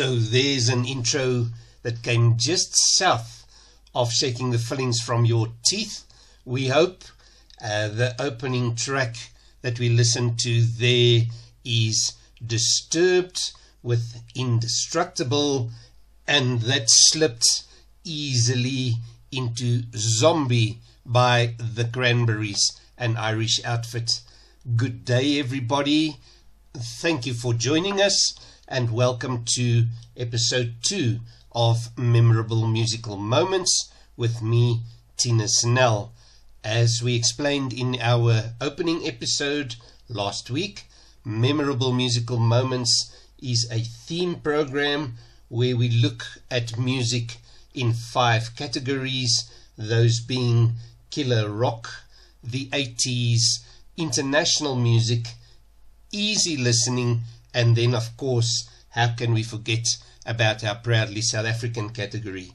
So there's an intro that came just south of shaking the fillings from your teeth. We hope uh, the opening track that we listened to there is disturbed with indestructible and that slipped easily into zombie by the cranberries an irish outfit. Good day everybody. Thank you for joining us and welcome to episode 2 of memorable musical moments with me tina snell. As we explained in our opening episode last week memorable musical moments is a theme program where we look at music in five categories, those being killer rock, the 80s, international music, easy listening, and then, of course, how can we forget about our proudly South African category?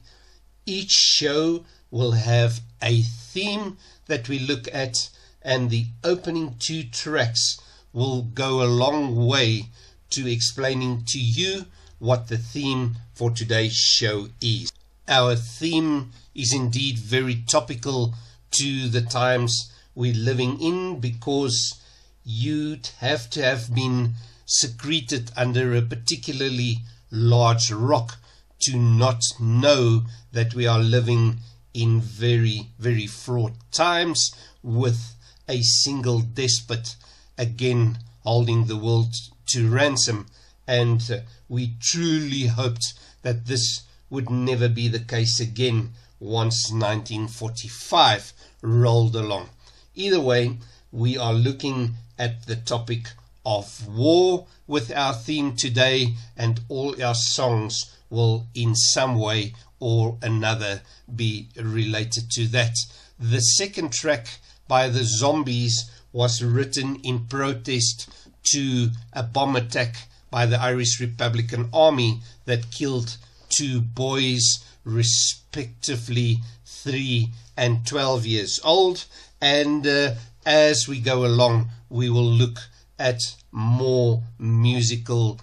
Each show will have a theme that we look at, and the opening two tracks will go a long way to explaining to you what the theme for today's show is. Our theme is indeed very topical to the times we're living in because you'd have to have been secreted under a particularly large rock to not know that we are living in very, very fraught times with a single despot again holding the world to ransom. And uh, we truly hoped that this would never be the case again once 1945 rolled along. Either way, we are looking at the topic of war with our theme today, and all our songs will in some way or another be related to that. The second track by the Zombies was written in protest to a bomb attack by the Irish Republican Army that killed two boys, respectively 3 and 12 years old. And uh, as we go along, we will look at more musical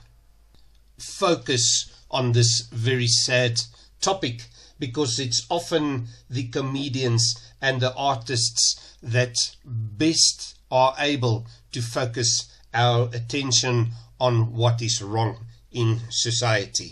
focus on this very sad topic because it's often the comedians and the artists that best are able to focus our attention on what is wrong in society.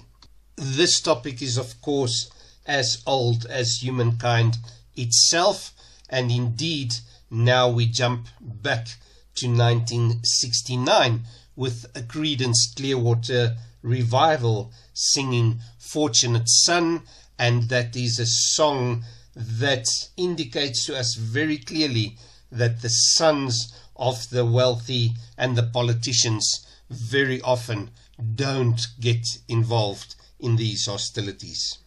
This topic is, of course, as old as humankind itself, and indeed, now we jump back to 1969 with a Creedence Clearwater revival singing Fortunate Son, and that is a song that indicates to us very clearly that the sons of the wealthy and the politicians very often don't get involved in these hostilities.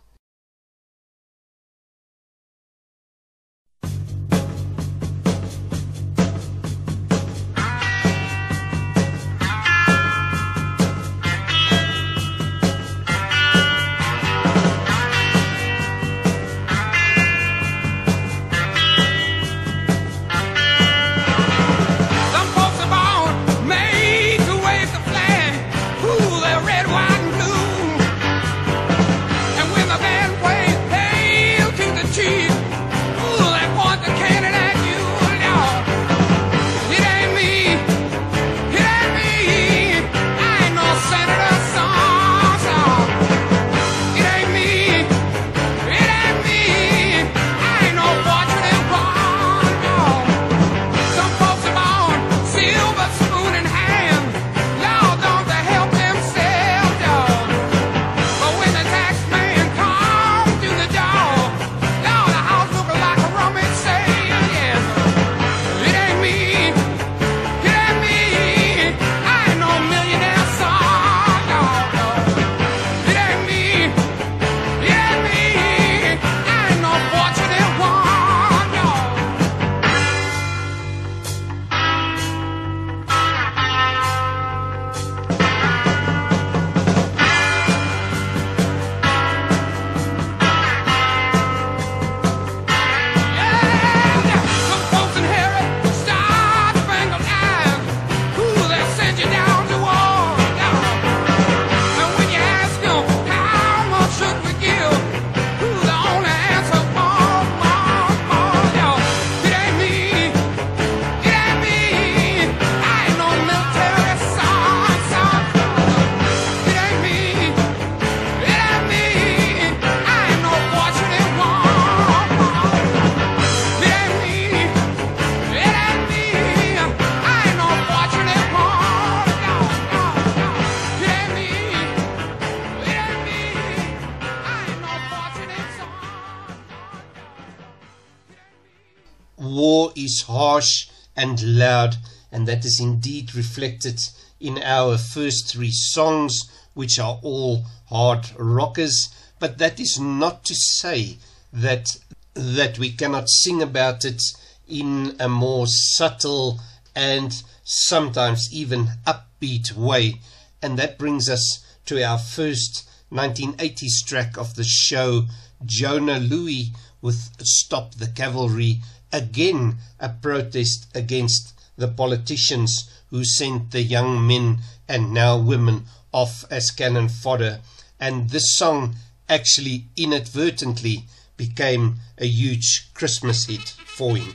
And loud, and that is indeed reflected in our first three songs, which are all hard rockers. But that is not to say that that we cannot sing about it in a more subtle and sometimes even upbeat way. And that brings us to our first 1980s track of the show, Jona Lewie with Stop the Cavalry. Again, a protest against the politicians who sent the young men and now women off as cannon fodder. And this song actually inadvertently became a huge Christmas hit for him.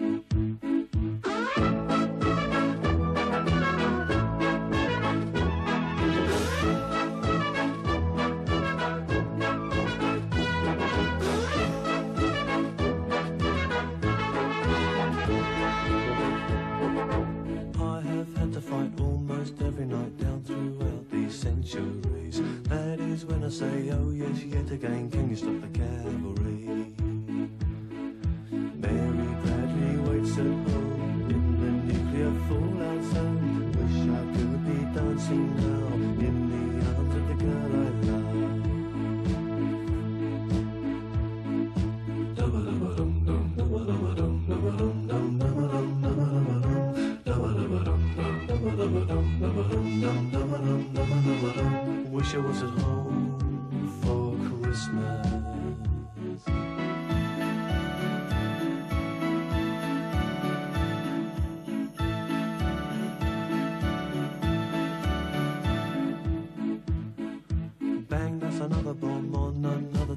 Say, oh yes, yet again, can you stop the cavalry?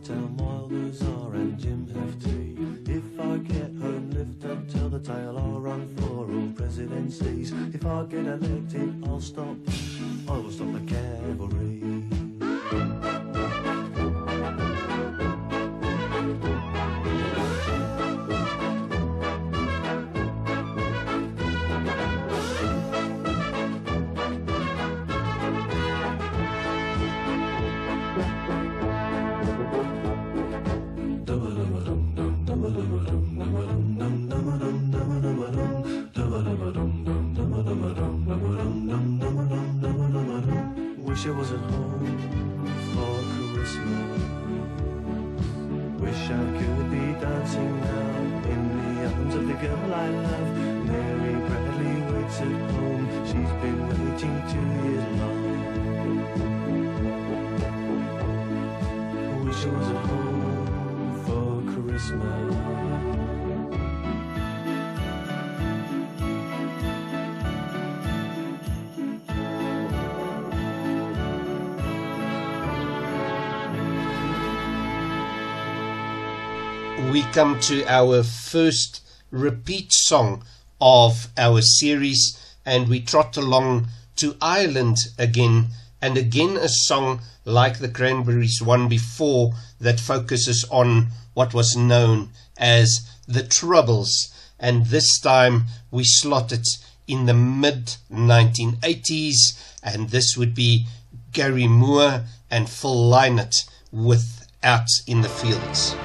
Town. Wilders are and Jim Hefty. If I get home, lift and tell the tale. I'll run for all presidencies. If I get elected, I'll stop. Come to our first repeat song of our series, and we trot along to Ireland again, and again a song like the Cranberries one before that focuses on what was known as the Troubles, and this time we slot it in the mid 1980s, and this would be Gary Moore and Phil Lynott with Out in the Fields.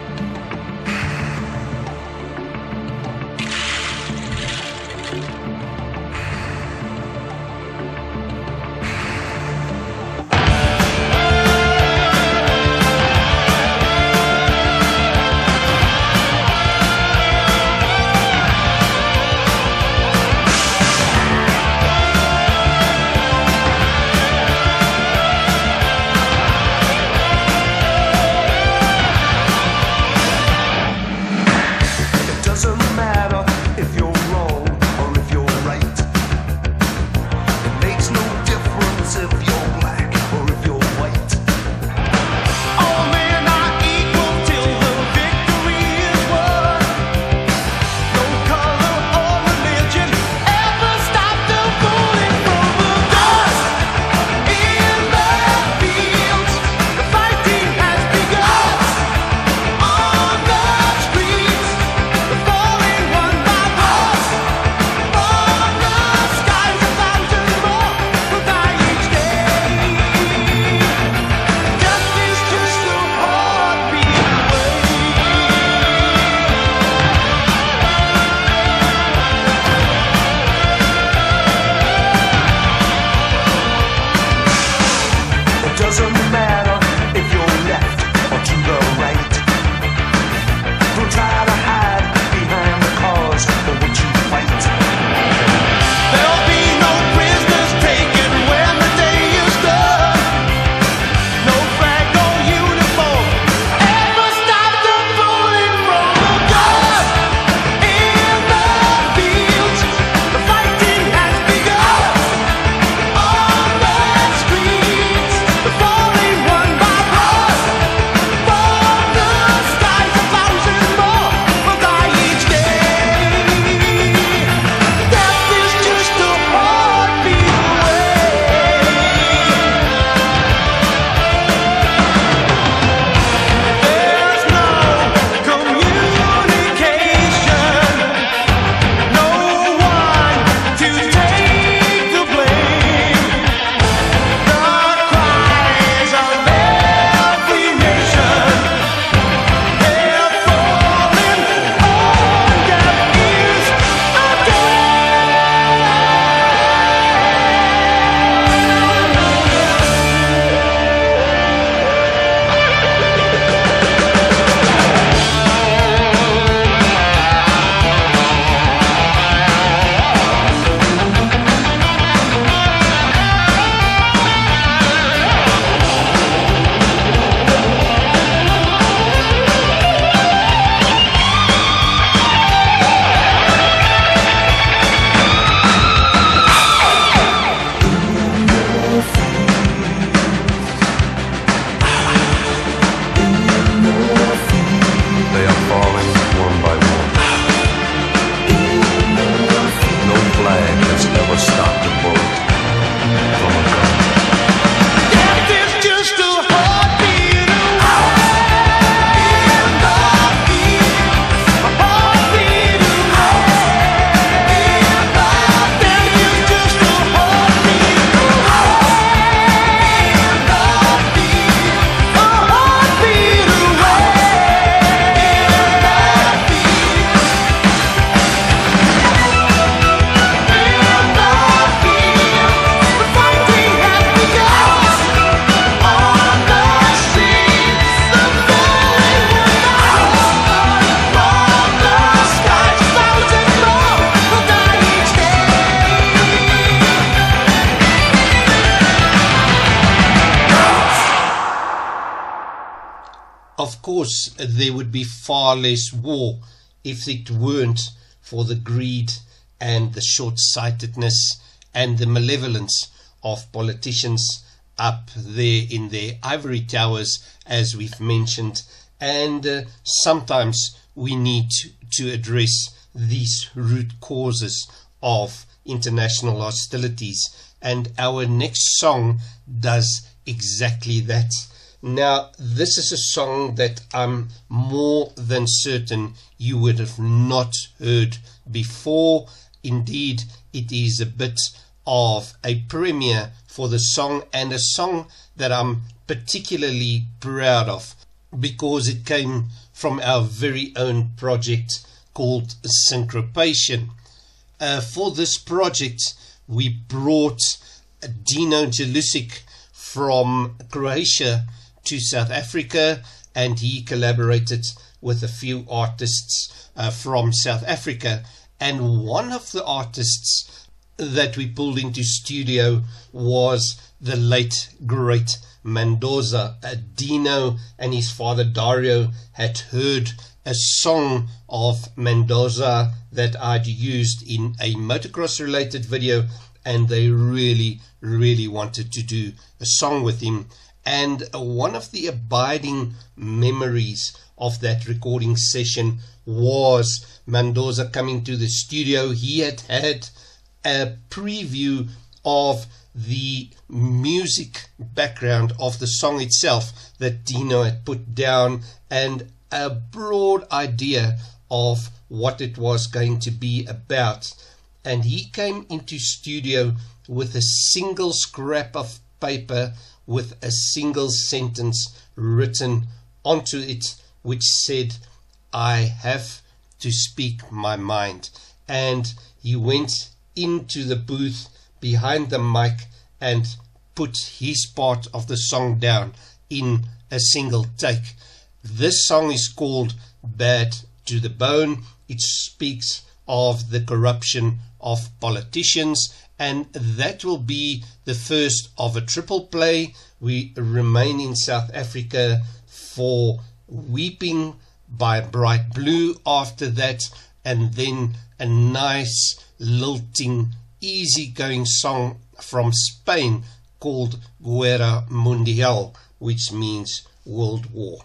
There would be far less war if it weren't for the greed and the short sightedness and the malevolence of politicians up there in their ivory towers, as we've mentioned. And uh, sometimes we need to address these root causes of international hostilities. And our next song does exactly that. Now, this is a song that I'm more than certain you would have not heard before. Indeed, it is a bit of a premiere for the song and a song that I'm particularly proud of because it came from our very own project called Syncopation. Uh, for this project, we brought Dino Jelusic from Croatia to South Africa and he collaborated with a few artists uh, from South Africa. And one of the artists that we pulled into studio was the late great Mandoza. Uh, Dino and his father Dario had heard a song of Mandoza that I'd used in a motocross related video, and they really, really wanted to do a song with him. And uh, one of the abiding memories of that recording session was Mandoza coming to the studio. He had had a preview of the music background of the song itself that Dino had put down and a broad idea of what it was going to be about. And he came into studio with a single scrap of paper with a single sentence written onto it, which said, I have to speak my mind. And he went into the booth behind the mic and put his part of the song down in a single take. This song is called Bad to the Bone. It speaks of the corruption of politicians, and that will be the first of a triple play. We remain in South Africa for Weeping by Bright Blue after that, and then a nice, lilting, easy-going song from Spain called Guerra Mundial, which means World War.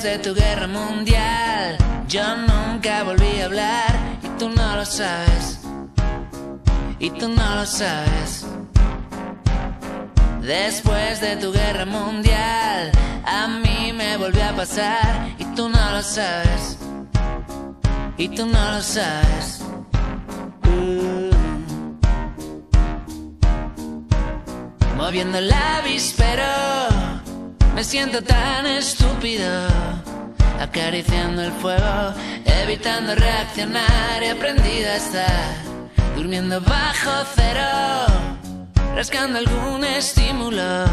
Después de tu guerra mundial, yo nunca volví a hablar y tú no lo sabes. Y tú no lo sabes. Después de tu guerra mundial, a mí me volvió a pasar y tú no lo sabes. Y tú no lo sabes. Uh. Moviendo el avispero, me siento tan estúpido. Acariciando el fuego, evitando reaccionar, he aprendido a estar durmiendo bajo cero rascando algún estímulo.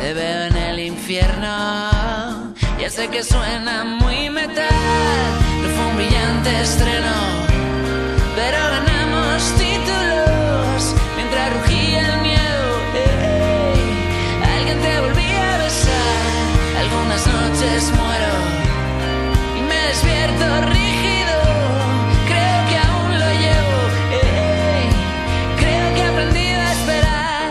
Te veo en el infierno, ya sé que suena muy metal, no fue un brillante estreno, pero ganamos títulos mientras rugía el miedo. Algunas noches muero y me despierto rígido. Creo que aún lo llevo, creo que he aprendido a esperar.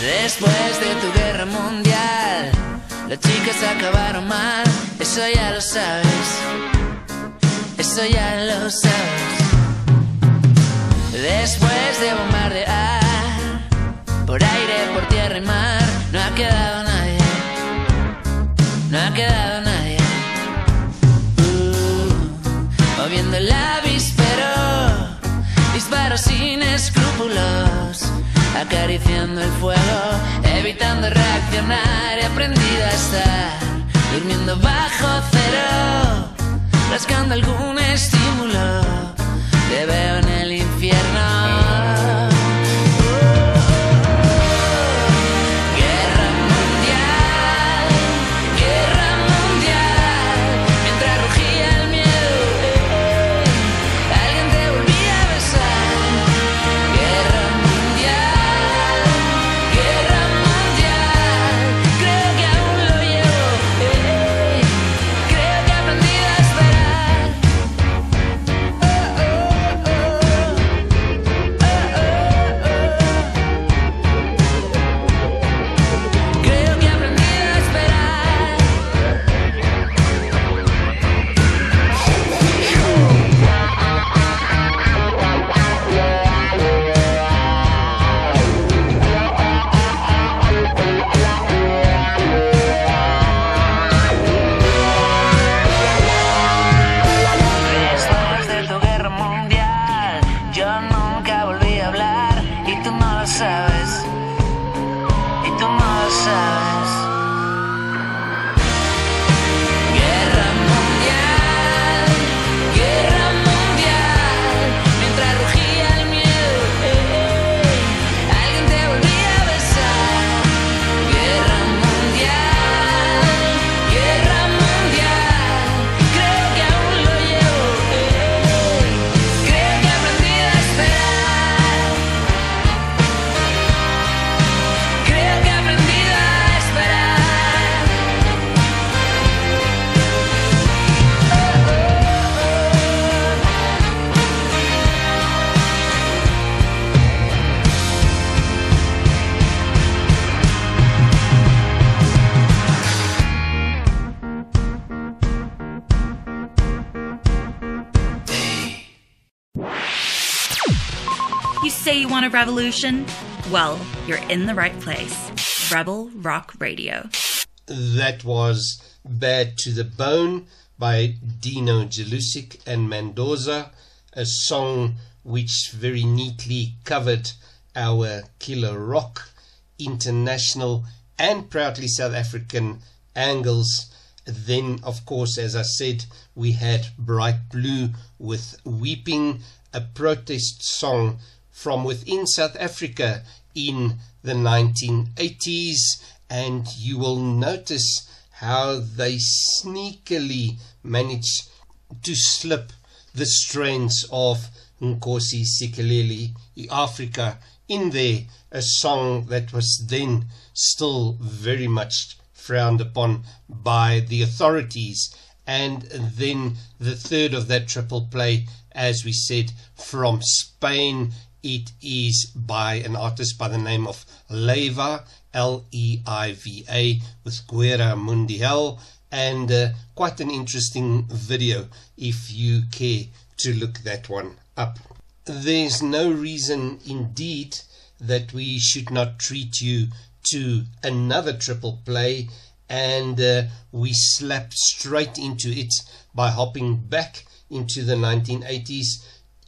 Después de tu guerra mundial, las chicas acabaron mal, eso ya lo sabes, eso ya lo sabes. Después de bombardear, por aire, por tierra y mar, no ha quedado nadie, no ha quedado nadie. Uh, moviendo el avispero, disparos sin escrúpulos, acariciando el fuego, evitando reaccionar, he aprendido a estar durmiendo bajo cero, rascando algún estímulo, te veo en el infierno. Want a revolution? Well, you're in the right place. Rebel Rock Radio. That was Bad to the Bone by Dino Jelusic and Mandoza, a song which very neatly covered our killer rock, international and proudly South African angles. Then, of course, as I said, we had Bright Blue with Weeping, a protest song from within South Africa in the 1980s. And you will notice how they sneakily managed to slip the strains of Nkosi Sikeleli Africa in there, a song that was then still very much frowned upon by the authorities. And then the third of that triple play, as we said, from Spain It is by an artist by the name of Leiva, L E I V A, with Guerra Mundial, and uh, quite an interesting video if you care to look that one up. There's no reason indeed that we should not treat you to another triple play and uh, we slap straight into it by hopping back into the 1980s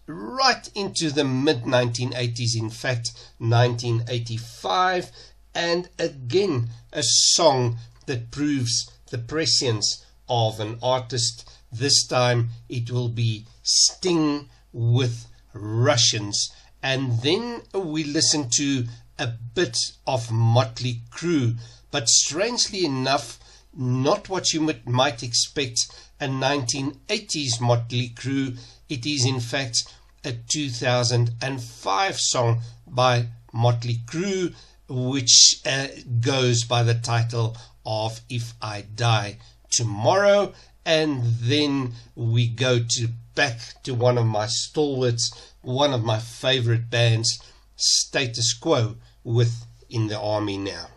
right into the mid 1980s in fact 1985 and again a song that proves the prescience of an artist this time it will be Sting with Russians and then we listen to a bit of Motley Crue, but strangely enough, not what you might expect a 1980s Motley Crue. It is in fact a 2005 song by Motley Crue, which uh, goes by the title of If I Die Tomorrow. And then we go to back to one of my stalwarts, one of my favorite bands, Status Quo, with In the Army Now.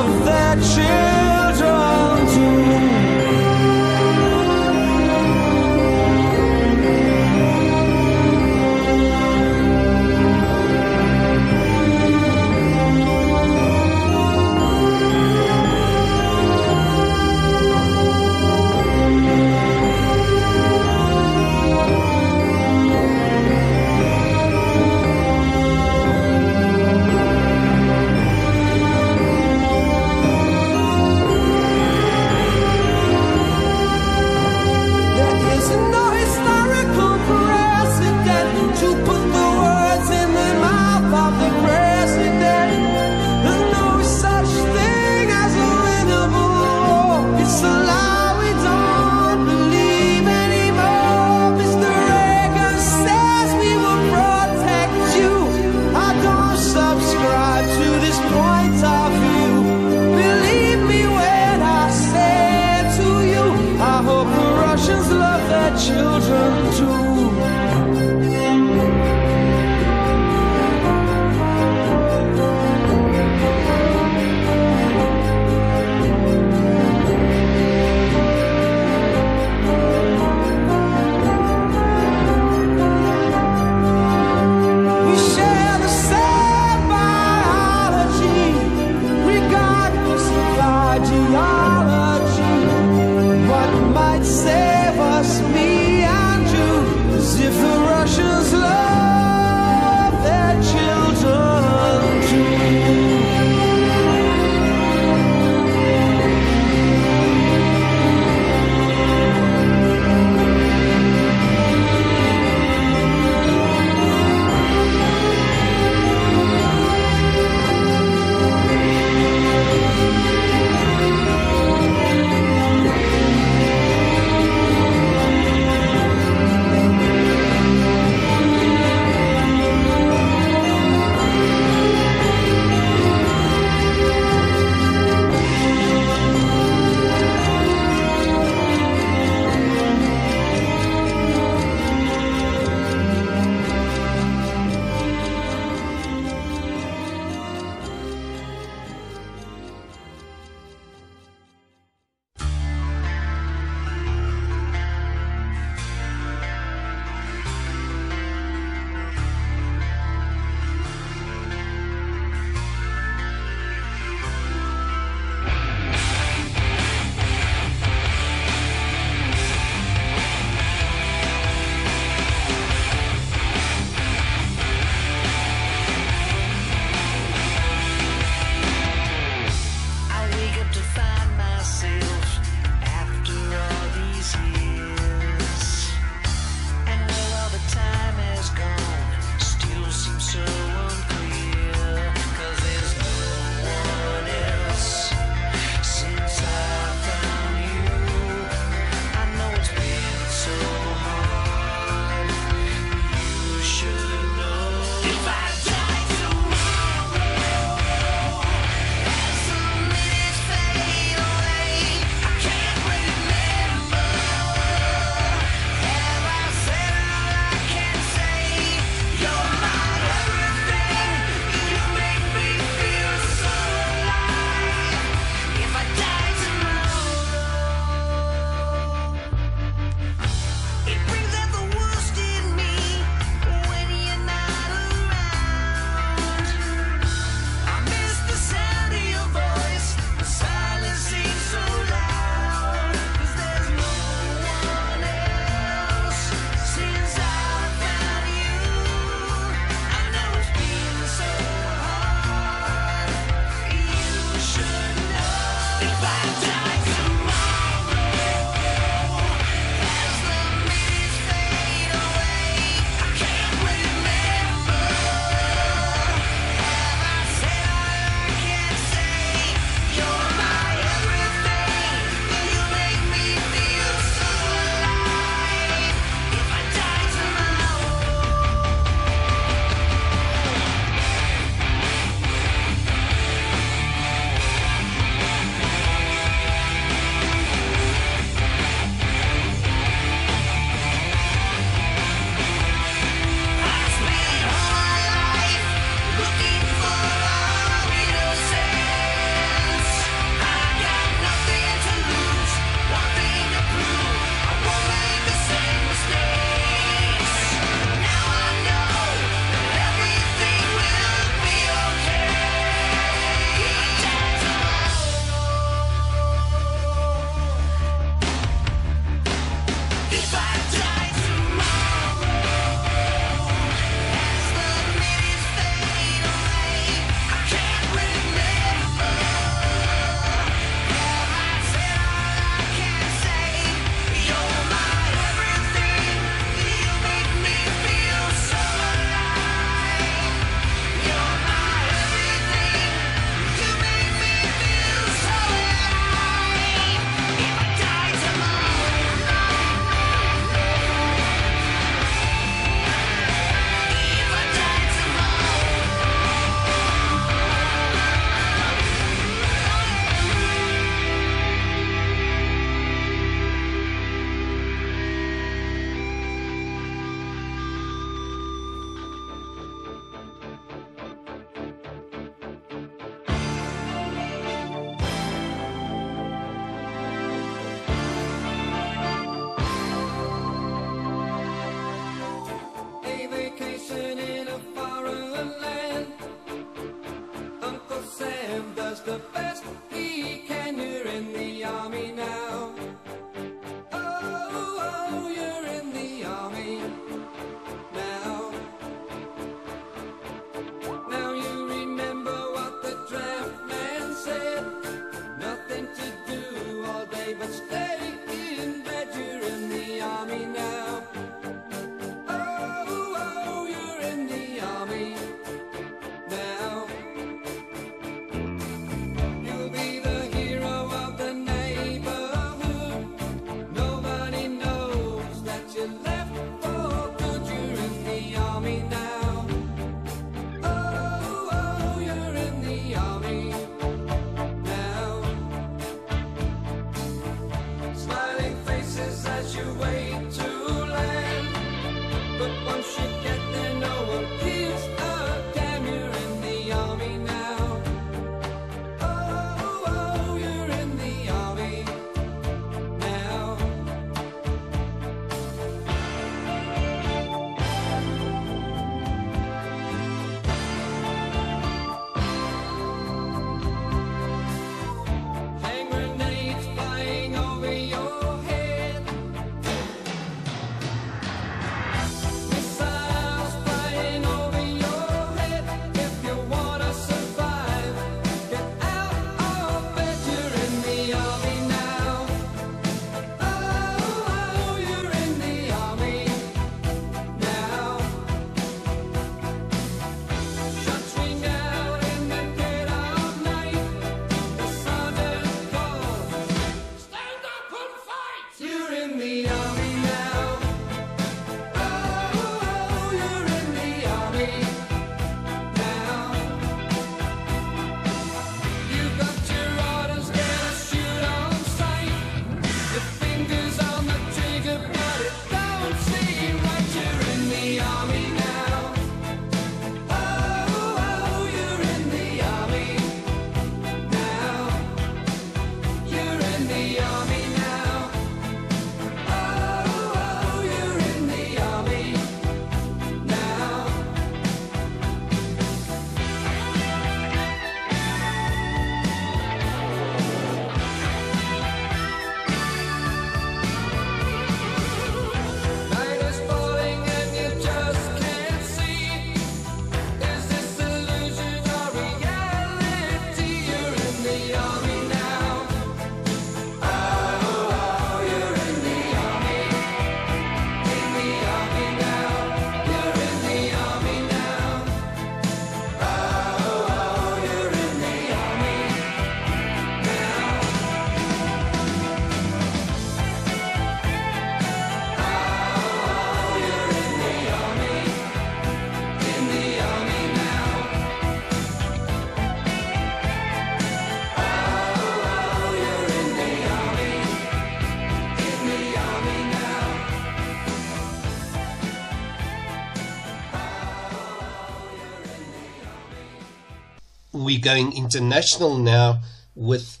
we're going international now with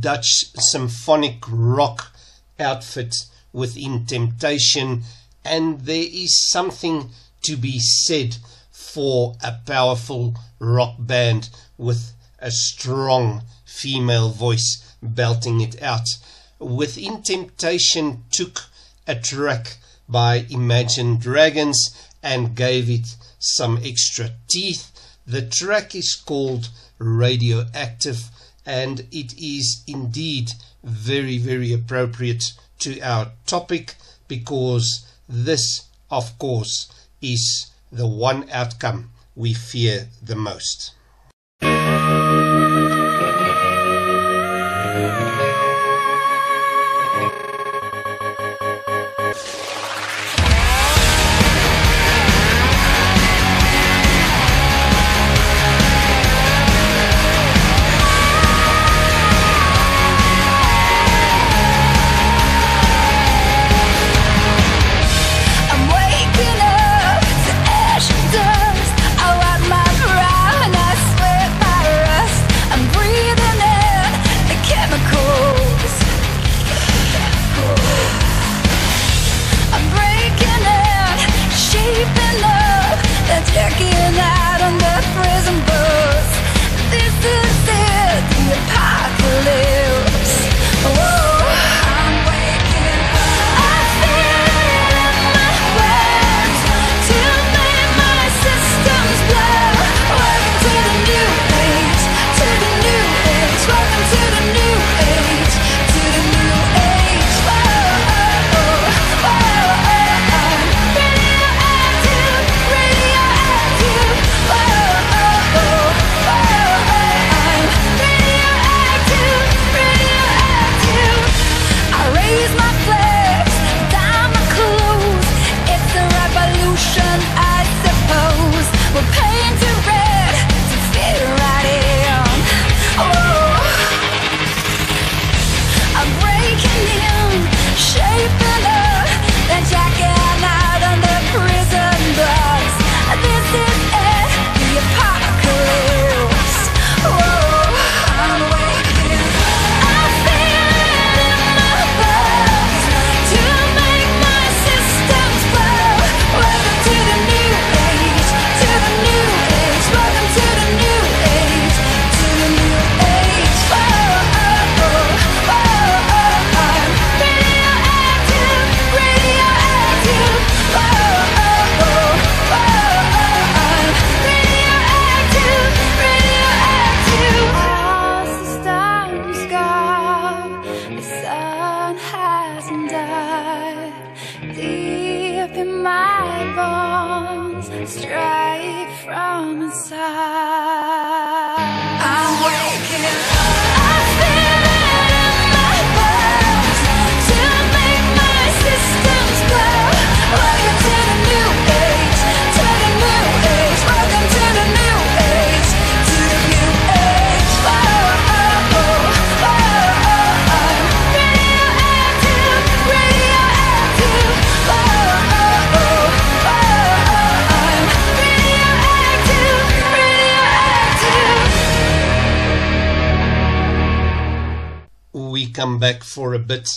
Dutch symphonic rock outfits within Temptation, and there is something to be said for a powerful rock band with a strong female voice belting it out. Within Temptation took a track by Imagine Dragons and gave it some extra teeth. The track is called radioactive, and it is indeed very, very appropriate to our topic because this, of course, is the one outcome we fear the most. Come back for a bit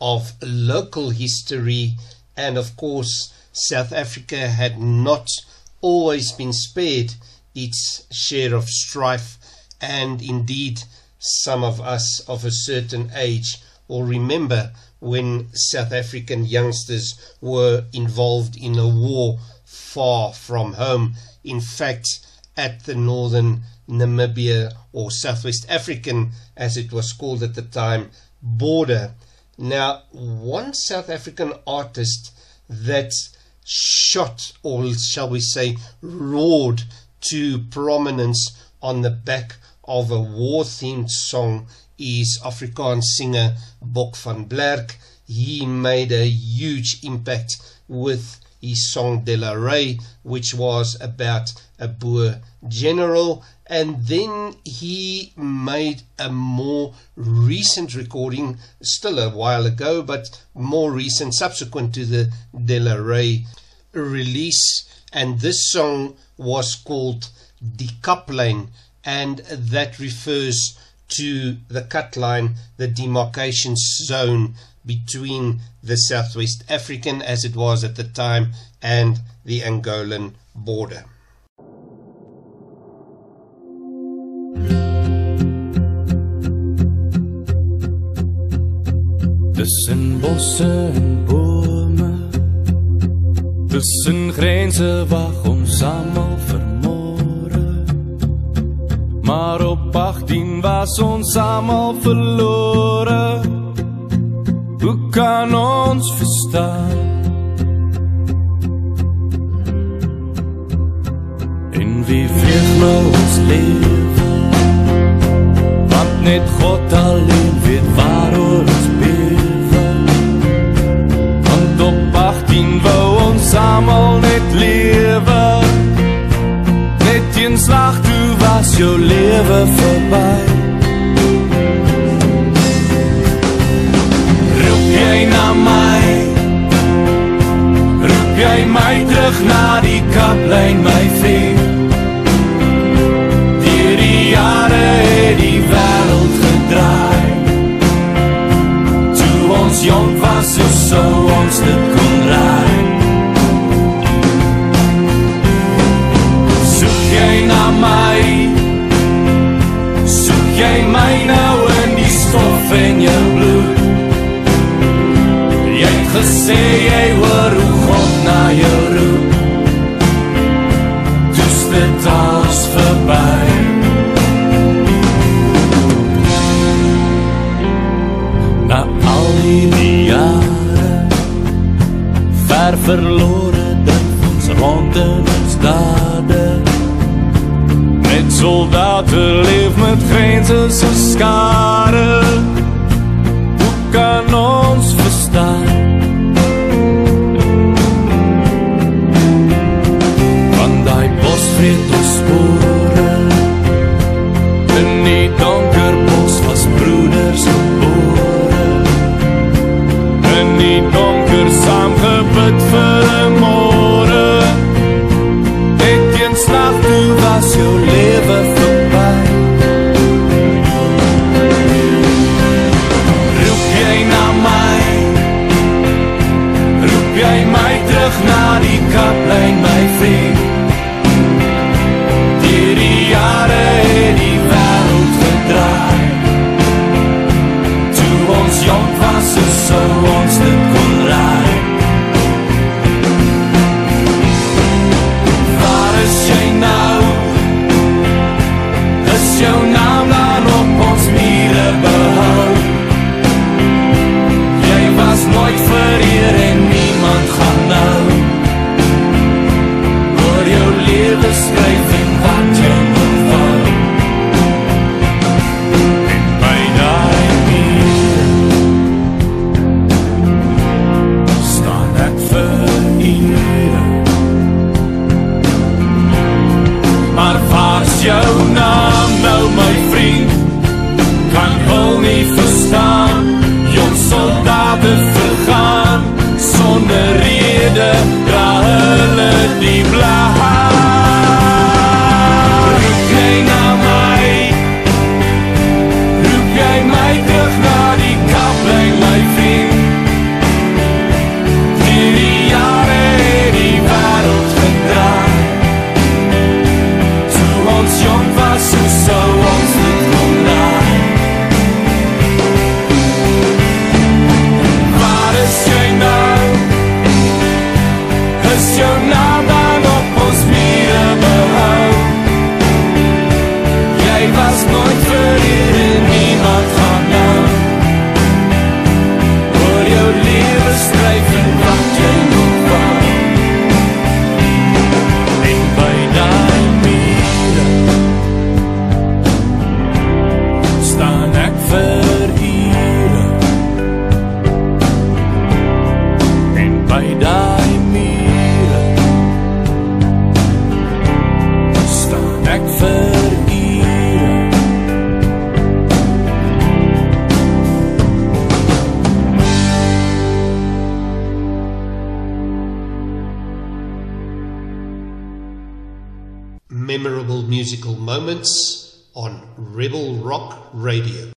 of local history. And of course, South Africa had not always been spared its share of strife. And indeed, some of us of a certain age will remember when South African youngsters were involved in a war far from home. In fact, at the northern Namibia or Southwest African, as it was called at the time, border. Now, one South African artist that shot, or shall we say, roared to prominence on the back of a war themed song is Afrikaans singer Bok van Blerk. He made a huge impact with his song De La Rey, which was about a Boer general. And then he made a more recent recording, still a while ago, but more recent, subsequent to the De La Rey release. And this song was called Die Kaplyn, and that refers to the cut line, the demarcation zone between the Southwest African, as it was at the time, and the Angolan border. Tussen bosse en bome Tussen grense wag ons almal vermore Maar op 18 was ons almal verlore Hoe kan ons verstaan? En wie vreeg nou ons lewe net God alleen weet waar ons bewe Want op 18 wou ons allemaal net lewe. Net een slag toe was jou lewe voorbij. Roep jy na my? Roep jy my terug na die kaplijn my vriend sou ons dit kon raai Soek jy na my Soek jy my nou in die stof en jou bloed? Jy het gesê Ver verlore dit ons rond in ons dade. Met soldate leef met grense so skare. Hoe kan ons verstaan? Van die bos vreet ons spore saamgebid vir een môre Radio.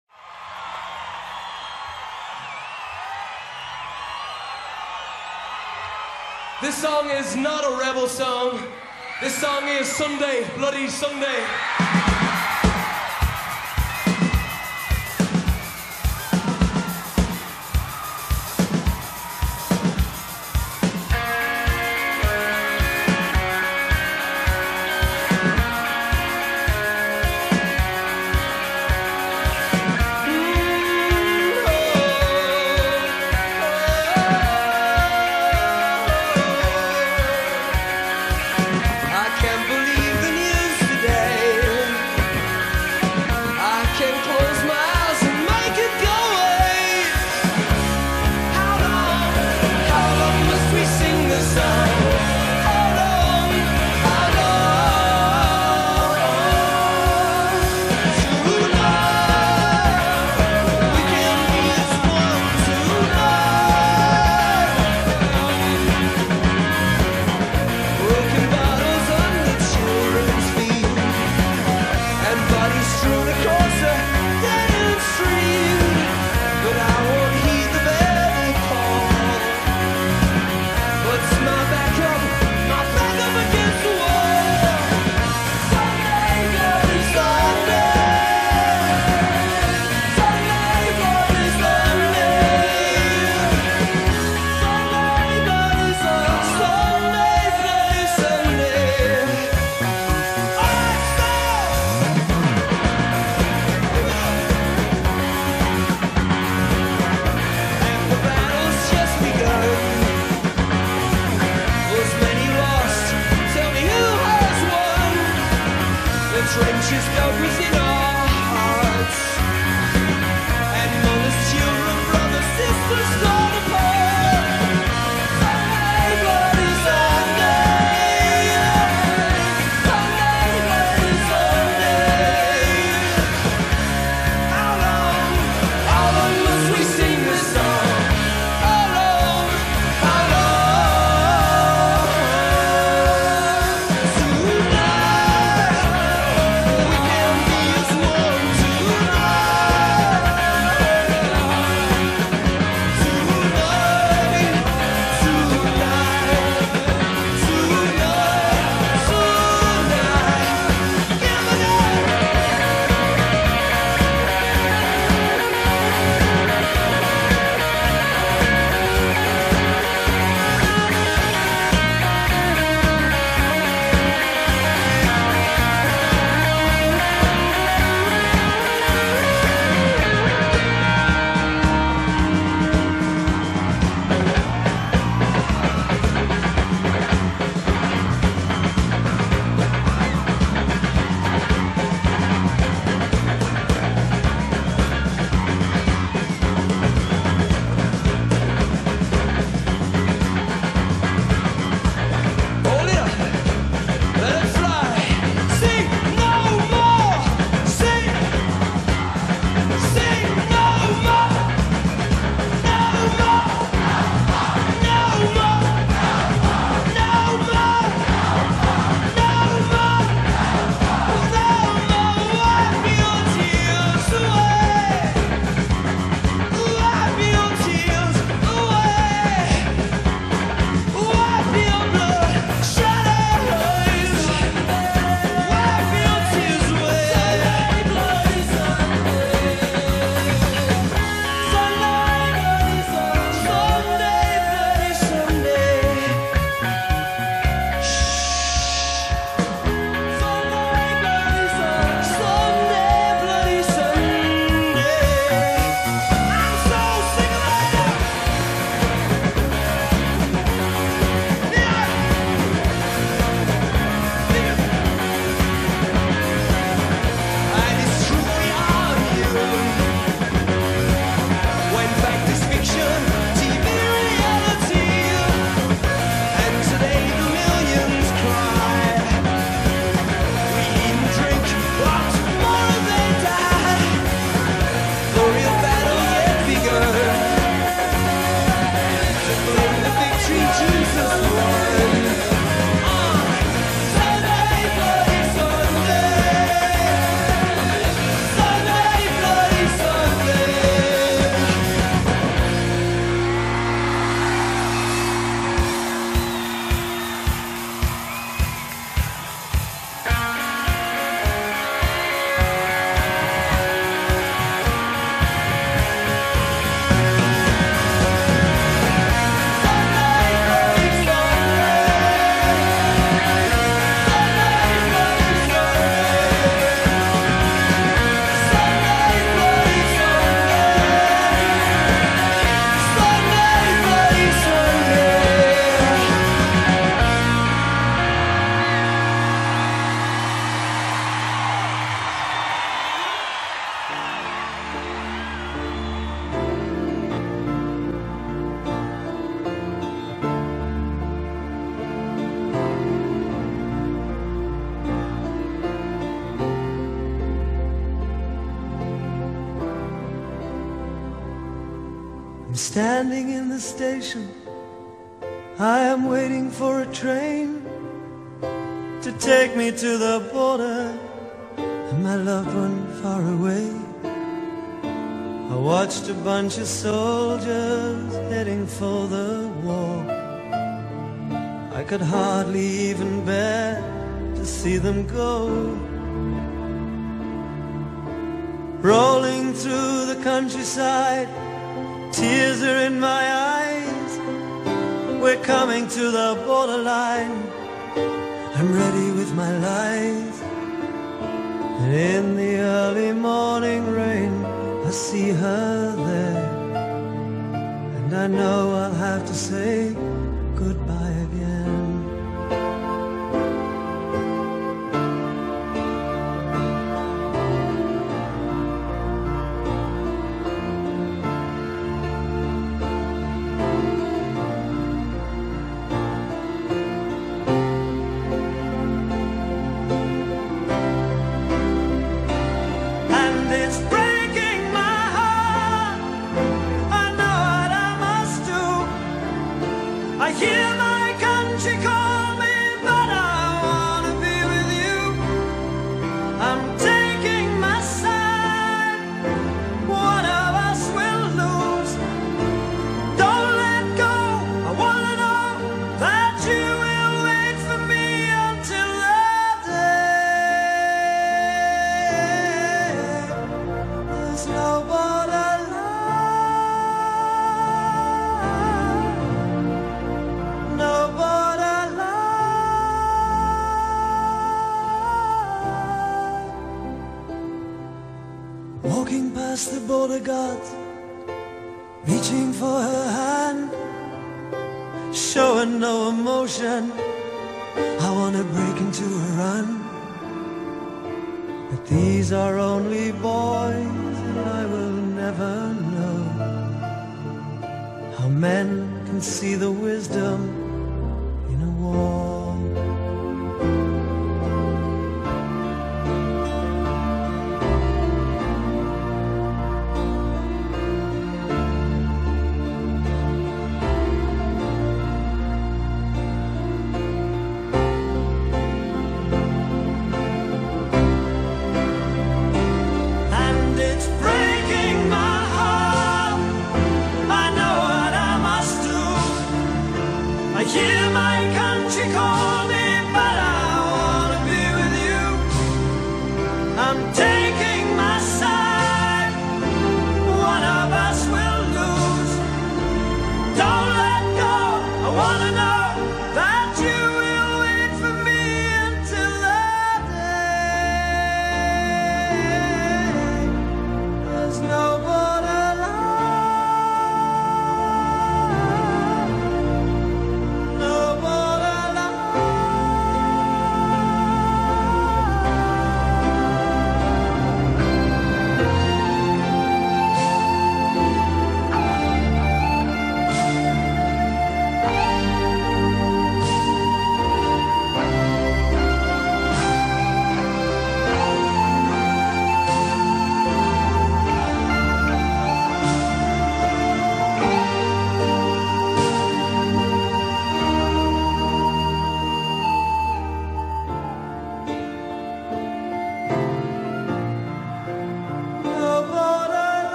This song is not a rebel song. This song is Sunday, Bloody Sunday.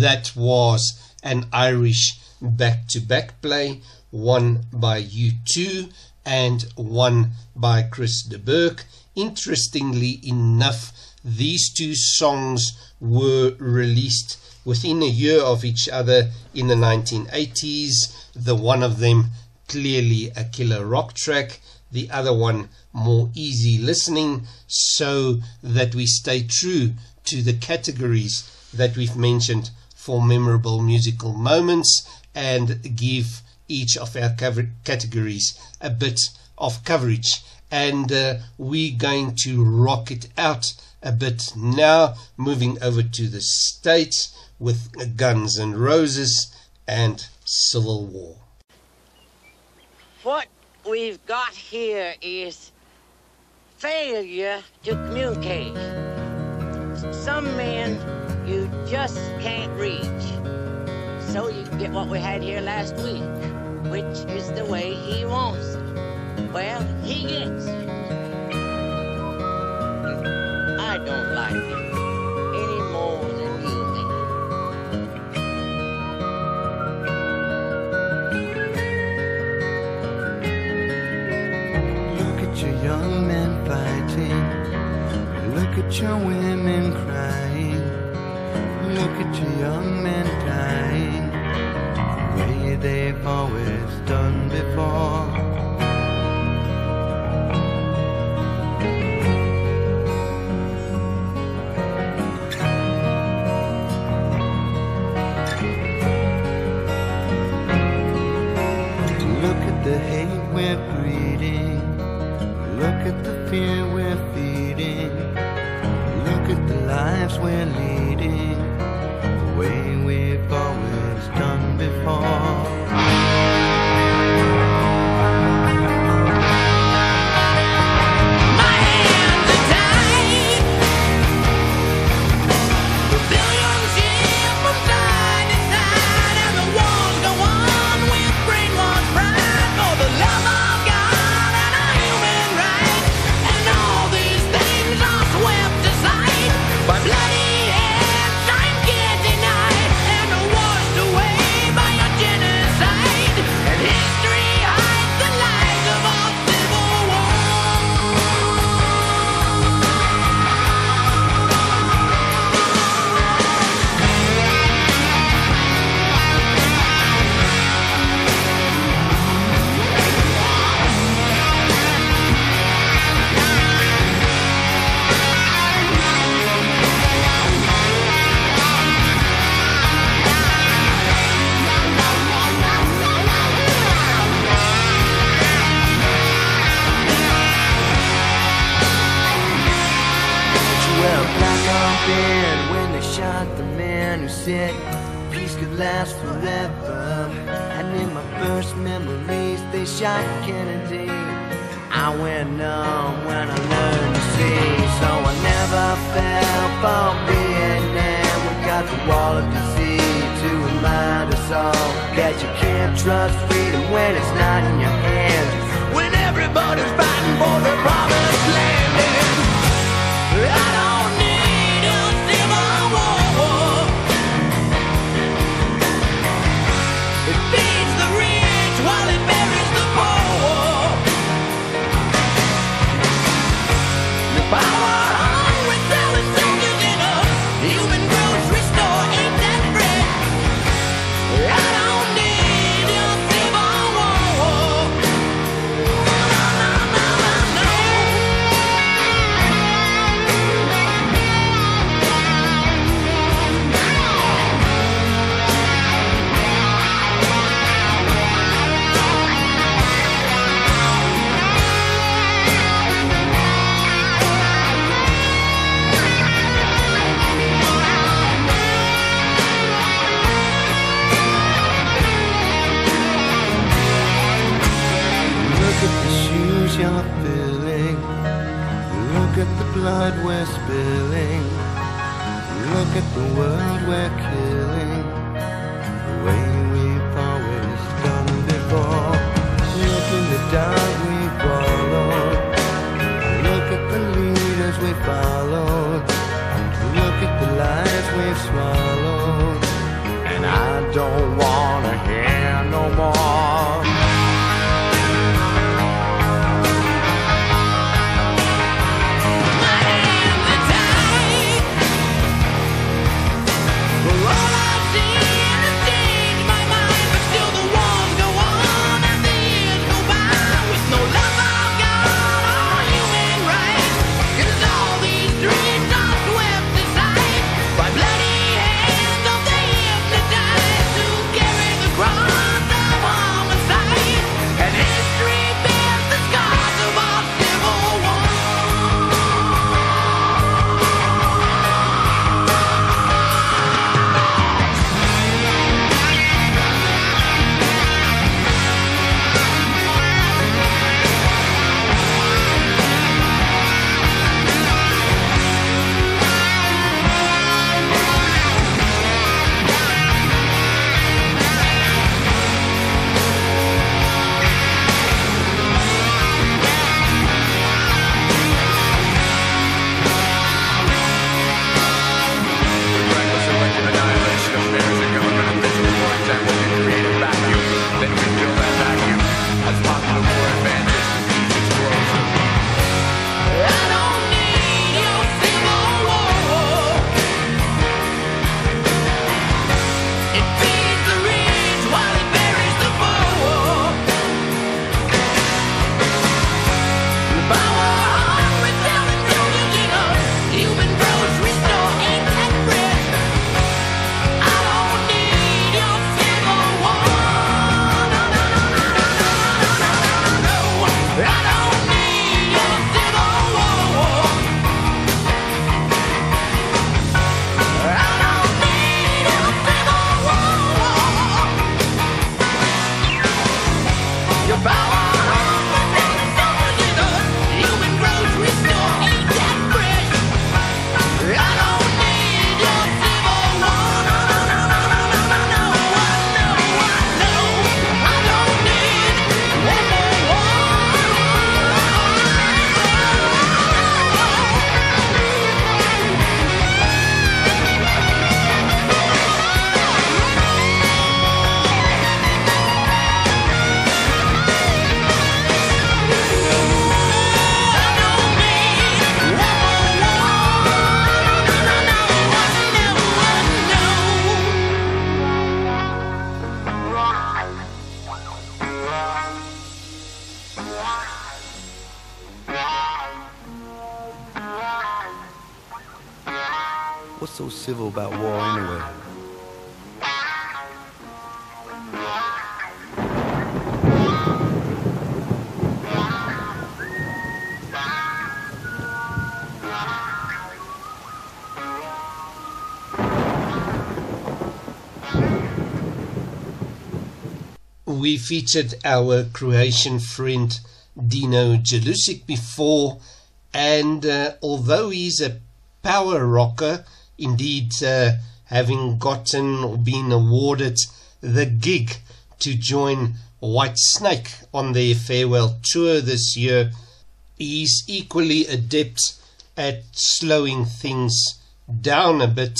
that was an Irish back to back play, one by U2 and one by Chris de Burgh. Interestingly enough, these two songs were released within a year of each other in the 1980s. The one of them clearly a killer rock track, the other one more easy listening, so that we stay true to the categories that we've mentioned for memorable musical moments and give each of our categories a bit of coverage. And uh, we're going to rock it out a bit now, moving over to the States with Guns and Roses and Civil War. What we've got here is failure to communicate. Some men you just can't reach. So you get what we had here last week, which is the way he wants it. Well, he gets it. I don't like it any more than you. Look at your young men fighting. Look at your women crying. Look at your young men dying. The way they've always done before. Look at the hate we're breeding. Look at the fear we're feeding. Look at the lives we're leading. We featured our Croatian friend Dino Jelusic before, and uh, although he's a power rocker, indeed uh, having gotten or been awarded the gig to join Whitesnake on their farewell tour this year, he's equally adept at slowing things down a bit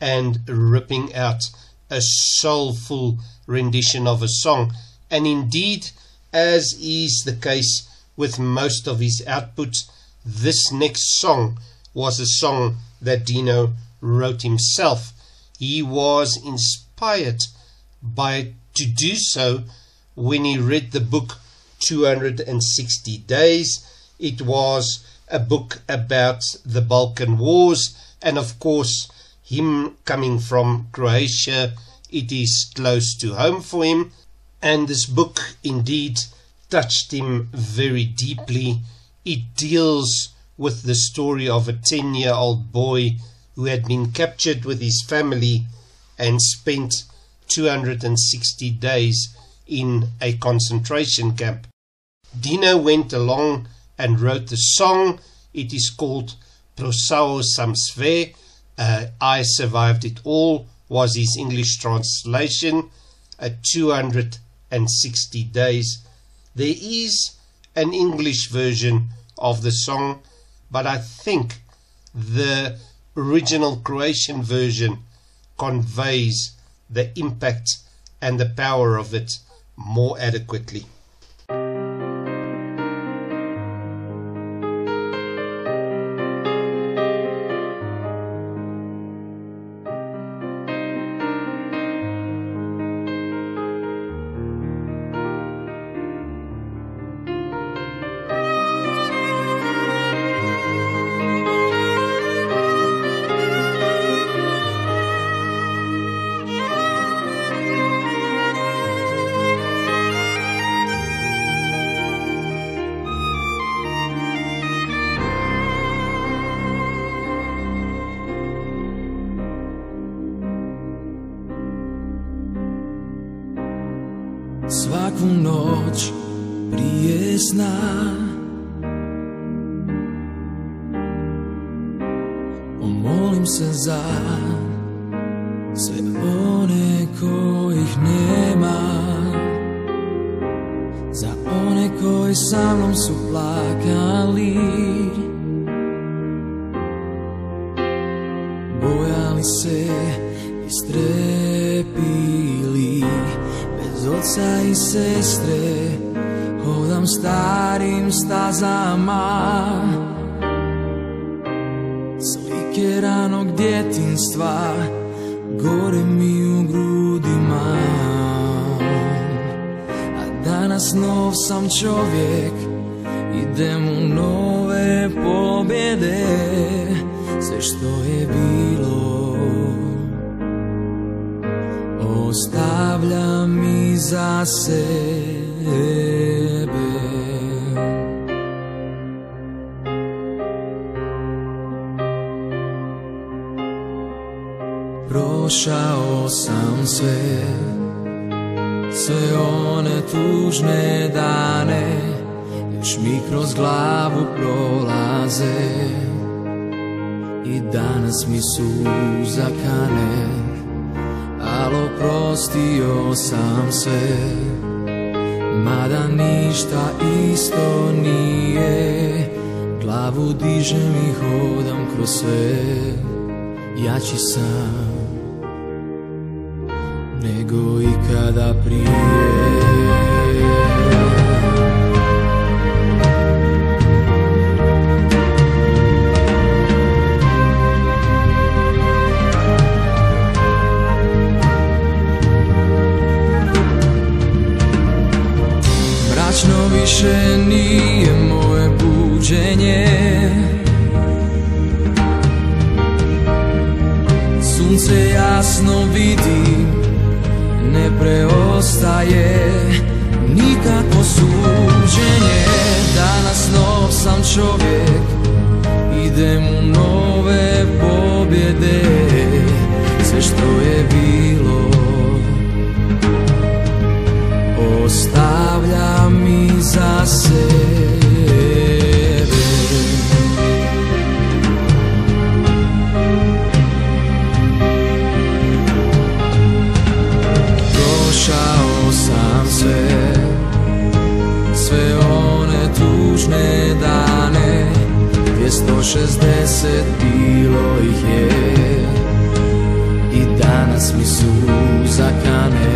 and ripping out a soulful rendition of a song. And indeed, as is the case with most of his output, this next song was a song that Dino wrote himself. He was inspired by to do so when he read the book 260 Days. It was a book about the Balkan Wars, and of course, him coming from Croatia, it is close to home for him. And this book indeed touched him very deeply. It deals with the story of a 10 year old boy who had been captured with his family and spent 260 days in a concentration camp. Dino went along and wrote the song. It is called Prošao sam sve, uh, I Survived It All, was his English translation, uh, 260 days. There is an English version of the song, but I think the original Croatian version conveys the impact and the power of it more adequately. One koji sa mnom su plakali. Bojali se i strepili Bez oca i sestre Hodam starim stazama. Slike ranog djetinstva Gore mi u grudima danas nov sam čovjek Idem u nove pobjede Sve što je bilo. Ostavljam iza sebe. Prošao sam sve Sve one tužne dane Još mi kroz glavu prolaze. I danas mi suza kane Al oprostio sam sve Mada ništa isto nije Glavu dižem i hodam kroz sve. Jači sam nego ikada prije. Više preostaje nikako suđenje. Danas nov sam čovjek Idem 260 bilo ih je. I danas mi su zakane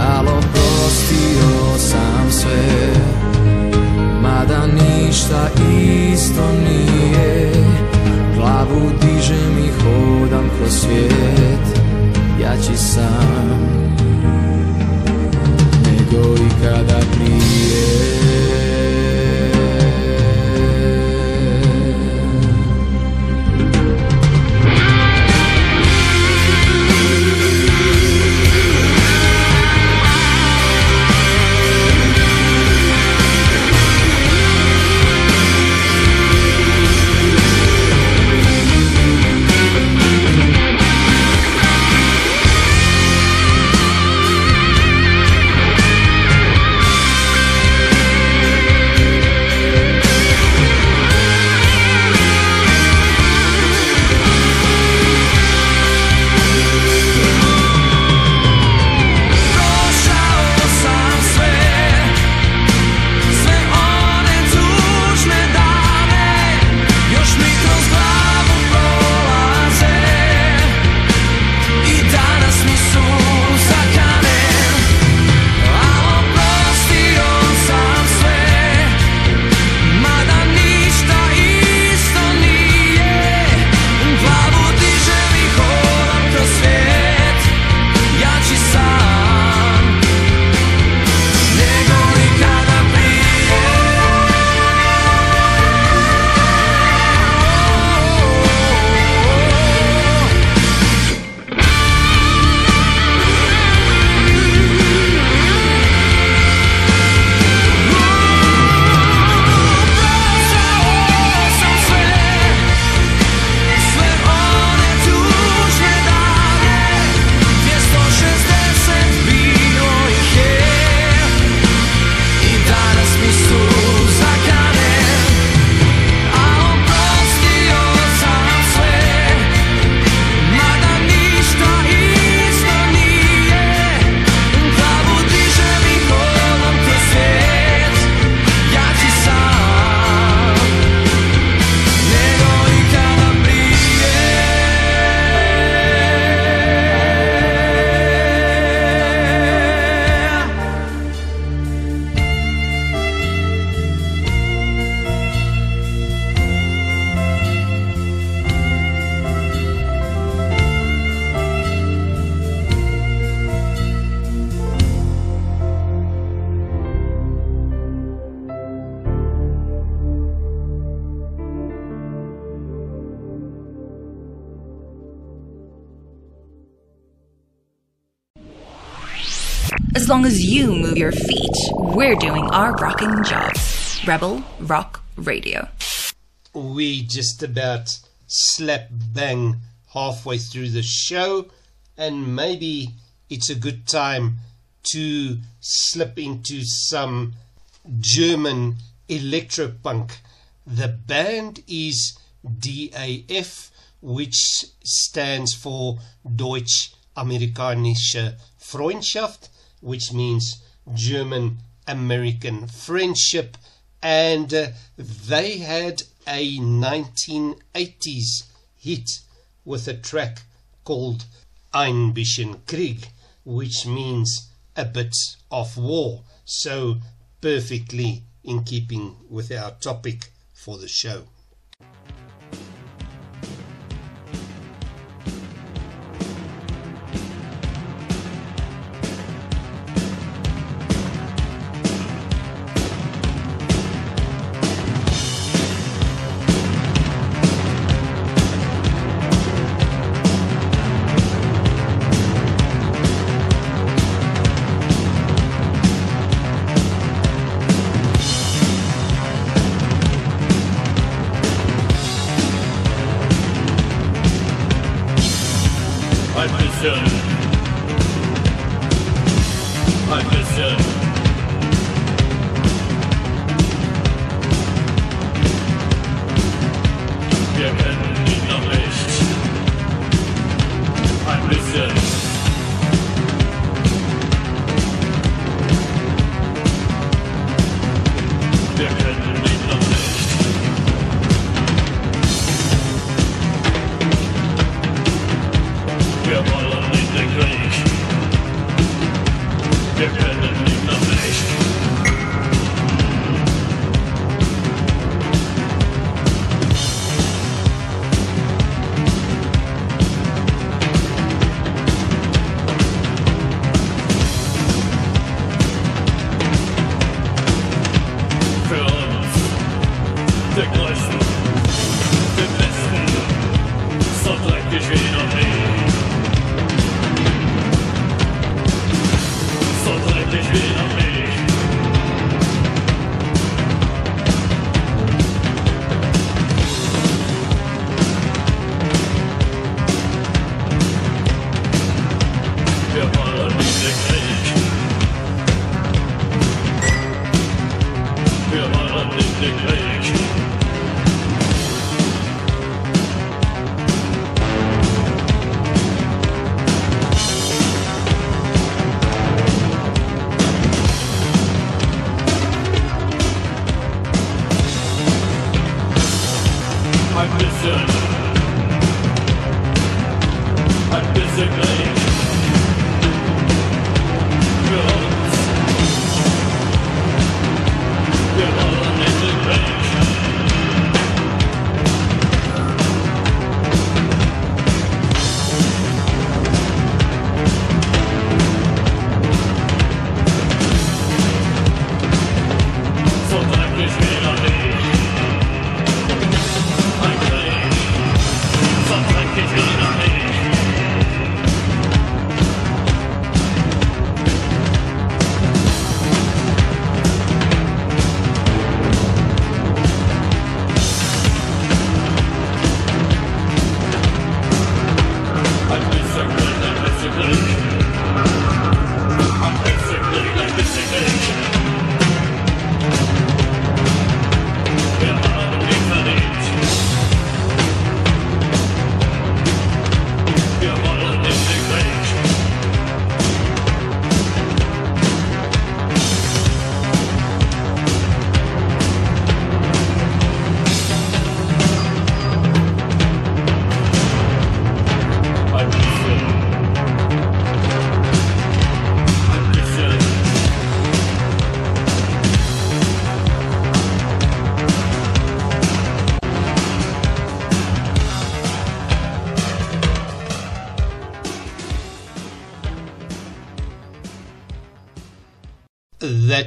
Al oprostio sam sve Mada ništa isto nije. Glavu dižem i hodam kroz svijet Jači sam. Nego ikada As long as you move your feet, we're doing our rocking job. Rebel Rock Radio. we just about slap bang halfway through the show, and maybe it's a good time to slip into some German electropunk. The band is DAF, which stands for Deutsch Amerikanische Freundschaft, which means German American friendship and uh, they had a 1980s hit with a track called Ein bisschen Krieg, which means a bit of war. So, perfectly in keeping with our topic for the show.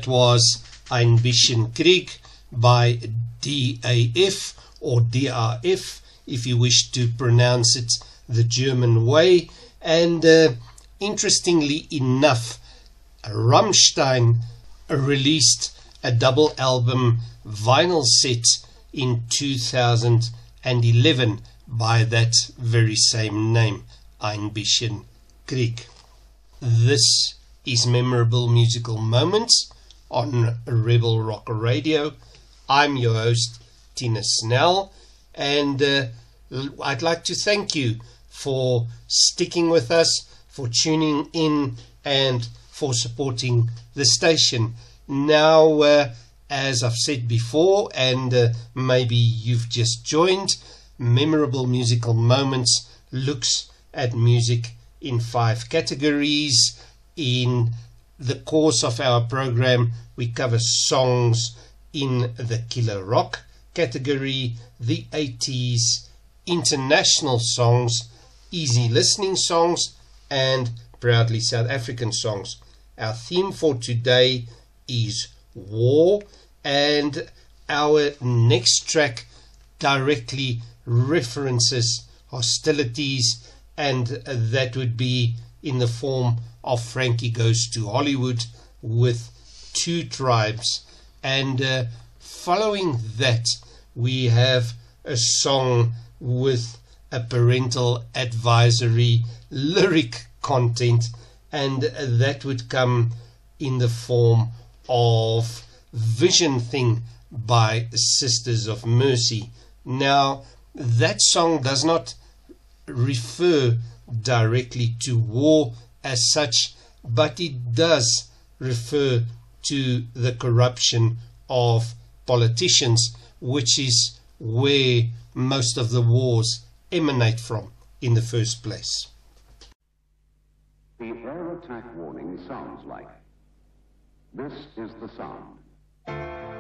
Was Ein bisschen Krieg by DAF or DRF if you wish to pronounce it the German way. And uh, interestingly enough, Rammstein released a double album vinyl set in 2011 by that very same name, Ein bisschen Krieg. This is Memorable Musical Moments on Rebel Rock Radio. I'm your host, Tina Snell, and uh, I'd like to thank you for sticking with us, for tuning in, and for supporting the station. Now, uh, as I've said before, and uh, maybe you've just joined, Memorable Musical Moments looks at music in five categories. In the course of our program, we cover songs in the killer rock category, the 80s, international songs, easy listening songs, and proudly South African songs. Our theme for today is war, and our next track directly references hostilities, and that would be in the form of Frankie Goes to Hollywood with Two Tribes. And uh, following that, we have a song with a parental advisory lyric content, and that would come in the form of Vision Thing by Sisters of Mercy. Now, that song does not refer directly to war as such, but it does refer to the corruption of politicians, which is where most of the wars emanate from in the first place. The air attack warning sounds like. This is the sound.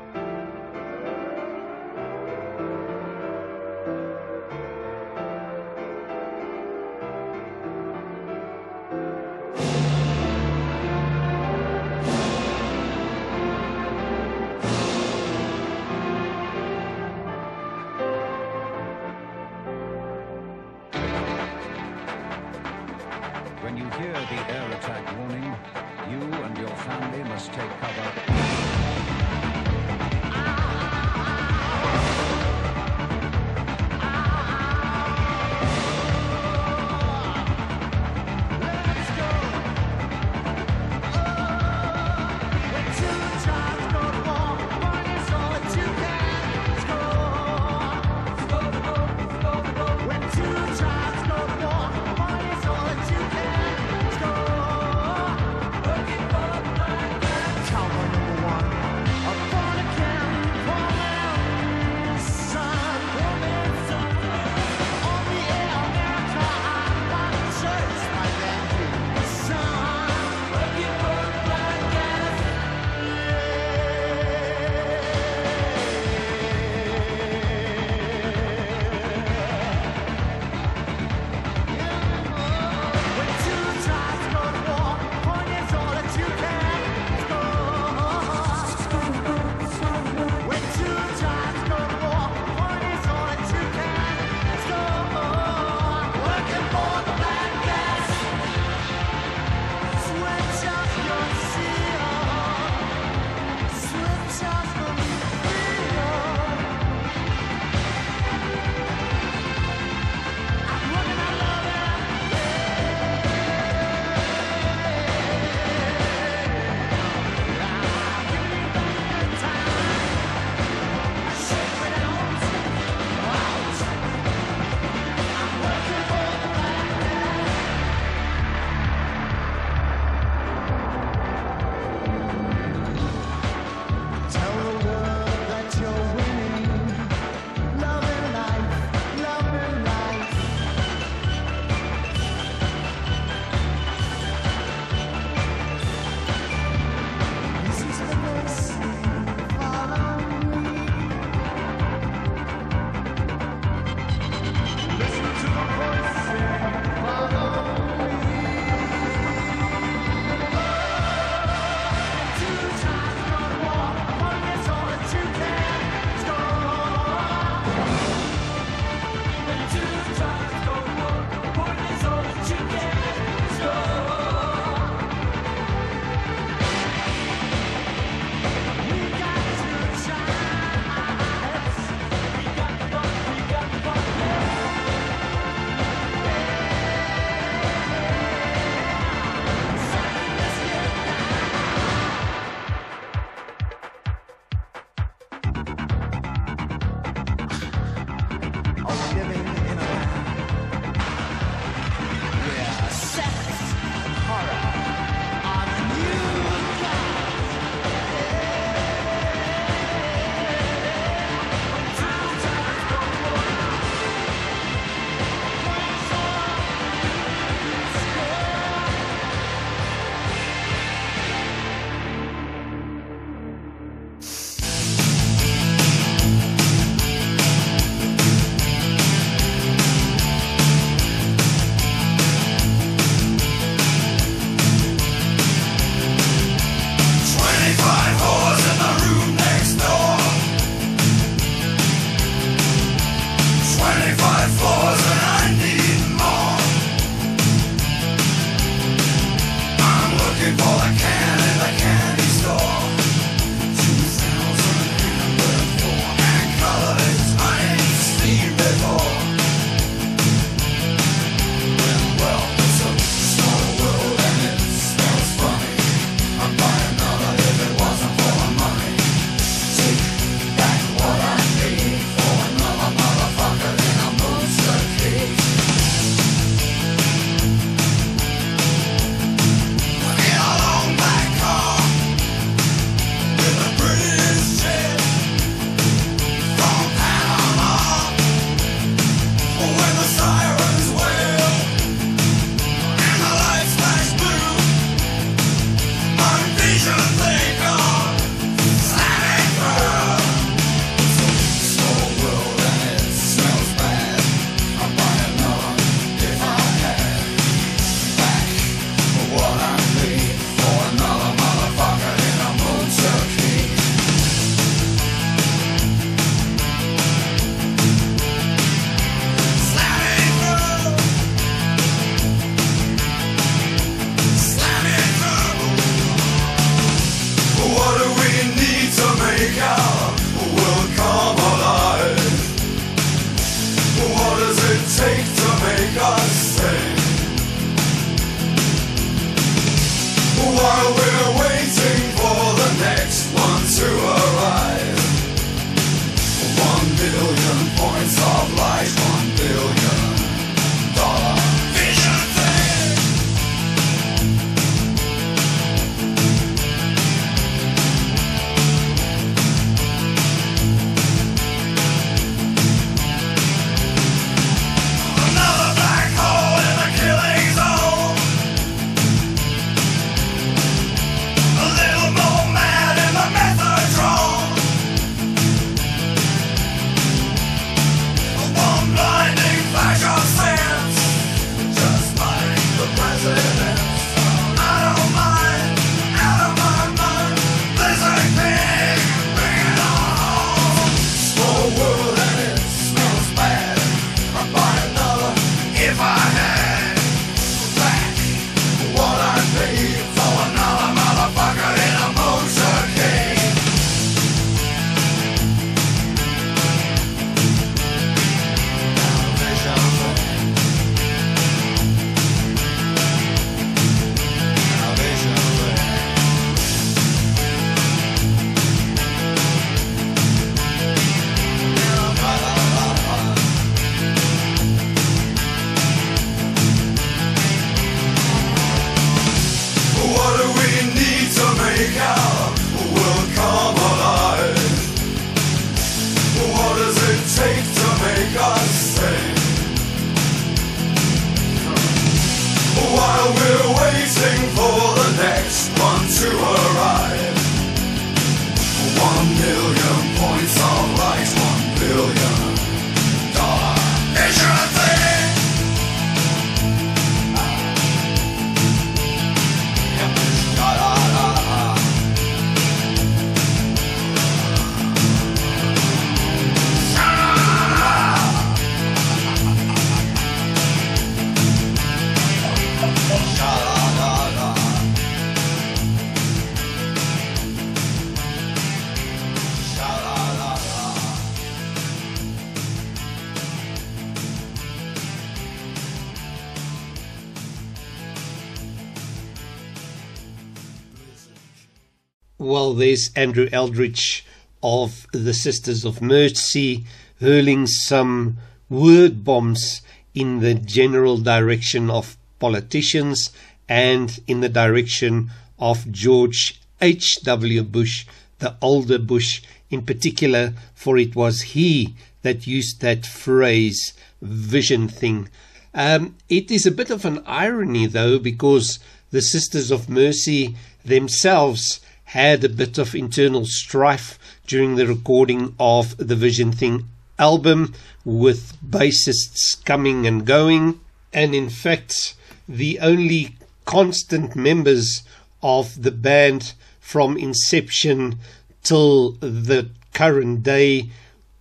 There's Andrew Eldritch of the Sisters of Mercy hurling some word bombs in the general direction of politicians and in the direction of George H.W. Bush, the older Bush in particular, for it was he that used that phrase, vision thing. Um, it is a bit of an irony, though, because the Sisters of Mercy themselves had a bit of internal strife during the recording of the Vision Thing album, with bassists coming and going. And in fact, the only constant members of the band from inception till the current day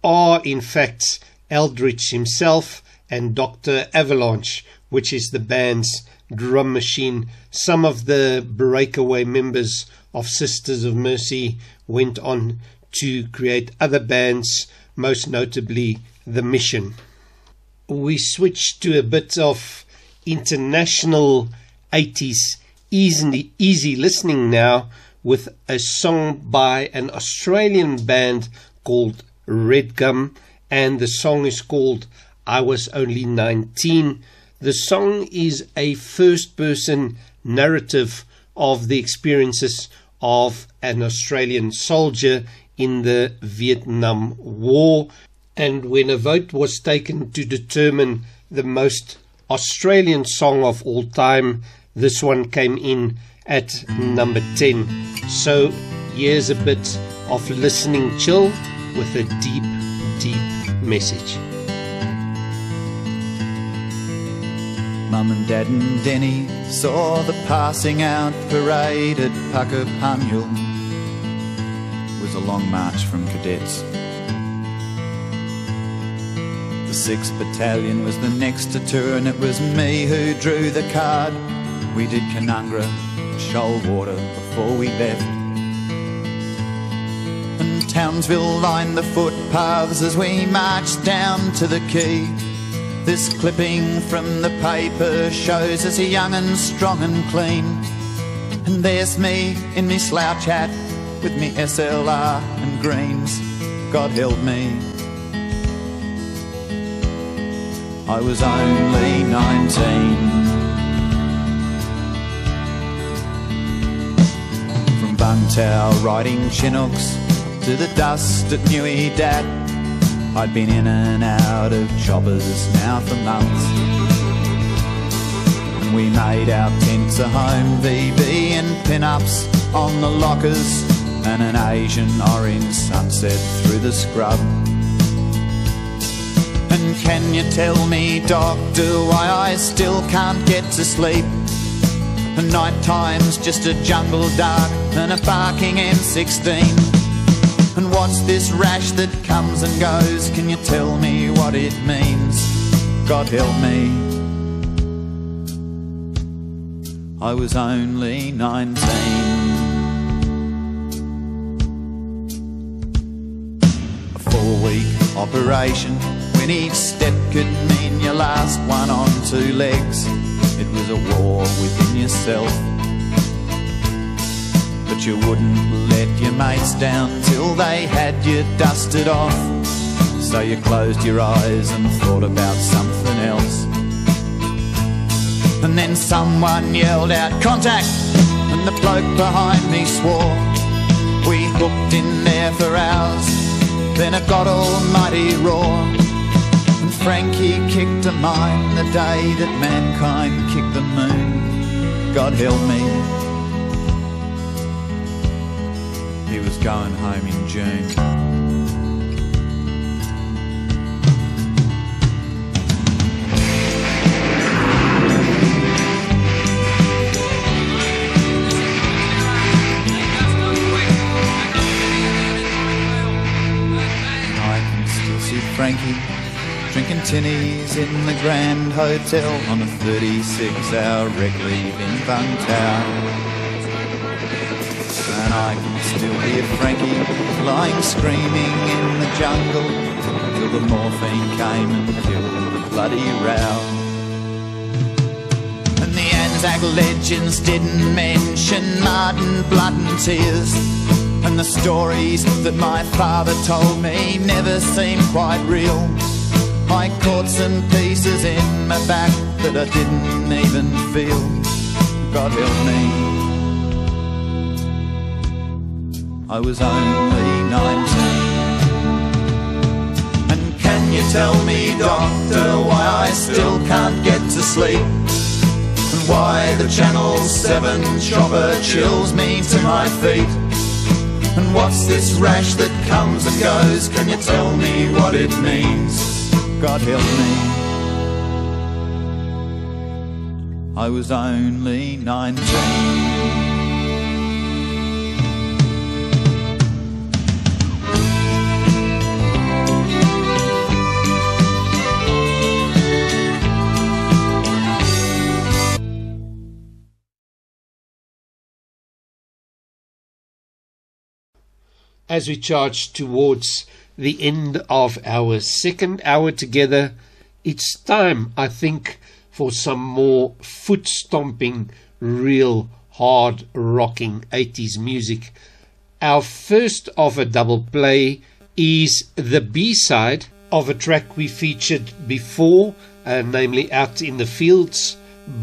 are, in fact, Eldritch himself and Dr. Avalanche, which is the band's drum machine. Some of the breakaway members of Sisters of Mercy went on to create other bands, most notably The Mission. We switch to a bit of international 80s easy, easy listening now with a song by an Australian band called Red Gum, and the song is called I Was Only 19. The song is a first person narrative of the experiences of an Australian soldier in the Vietnam War. And when a vote was taken to determine the most Australian song of all time, this one came in at number 10. So here's a bit of listening chill with a deep, deep message. Mum and Dad and Denny saw the passing out parade at Puckapunyal. It was a long march from cadets. The 6th Battalion was the next to turn. And it was me who drew the card. We did Canungra, Shoalwater before we left. And Townsville lined the footpaths as we marched down to the quay. This clipping from the paper shows us young and strong and clean. And there's me in me slouch hat with me SLR and greens. God help me. I was only 19. From Vung Tau riding Chinooks to the dust at Nui Dat. I'd been in and out of choppers now for months. We made our tents a home, VB and pin-ups on the lockers, and an Asian orange sunset through the scrub. And can you tell me, doctor, why I still can't get to sleep? And night time's just a jungle dark and a barking M16. And what's this rash that comes and goes? Can you tell me what it means? God help me. I was only 19. A four week operation when each step could mean your last one on two legs. It was a war within yourself. But you wouldn't let your mates down till they had you dusted off. So you closed your eyes and thought about something else. And then someone yelled out, Contact! And the bloke behind me swore. We hooked in there for hours, then a god almighty roar. And Frankie kicked a mine the day that mankind kicked the moon. God help me. He was going home in June. I can still see Frankie drinking tinnies in the Grand Hotel on a 36 hour rec leave in Vung Tau. And I can still hear Frankie lying screaming in the jungle till the morphine came and killed the bloody row. And the Anzac legends didn't mention mud and blood and tears. And the stories that my father told me never seemed quite real. I caught some pieces in my back that I didn't even feel. God help me. I was only 19. And can you tell me, doctor, why I still can't get to sleep? And why the Channel 7 chopper chills me to my feet? And what's this rash that comes and goes? Can you tell me what it means? God help me. I was only 19. As we charge towards the end of our second hour together, it's time, I think, for some more foot stomping, real hard rocking 80s music. Our first of a double play is the B side of a track we featured before, uh, namely Out in the Fields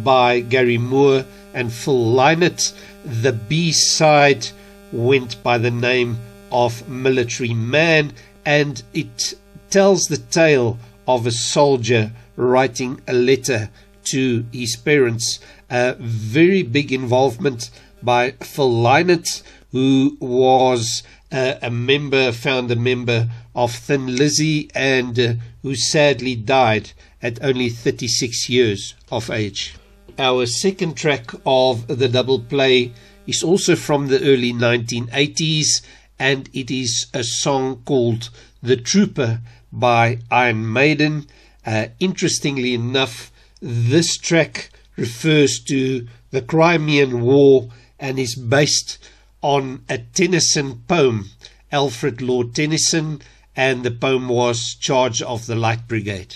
by Gary Moore and Phil Lynott. The B side went by the name of Military Man, and it tells the tale of a soldier writing a letter to his parents. A very big involvement by Phil Lynott, who was uh, a member, founder member of Thin Lizzy, and uh, who sadly died at only 36 years of age. Our second track of the double play is also from the early 1980s and it is a song called The Trooper by Iron Maiden. Uh, interestingly enough, this track refers to the Crimean War and is based on a Tennyson poem, Alfred Lord Tennyson, and the poem was Charge of the Light Brigade.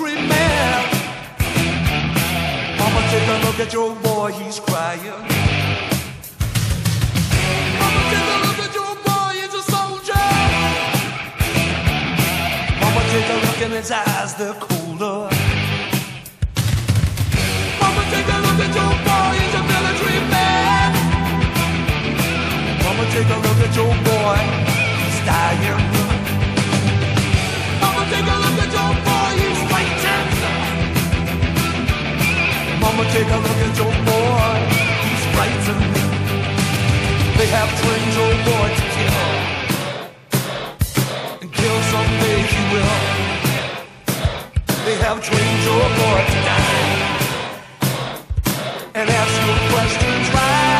A man. Mama, take a look at your boy, he's crying. Mama, take a look at your boy, he's a soldier. Mama, take a look in his eyes, they're colder. Mama, take a look at your boy, he's a military man. Mama, take a look at your boy, he's dying. Mama, take a look at your boy, he's frightened. They have trained your boy to kill. And kill someday he will. They have trained your boy to die. And ask your questions right.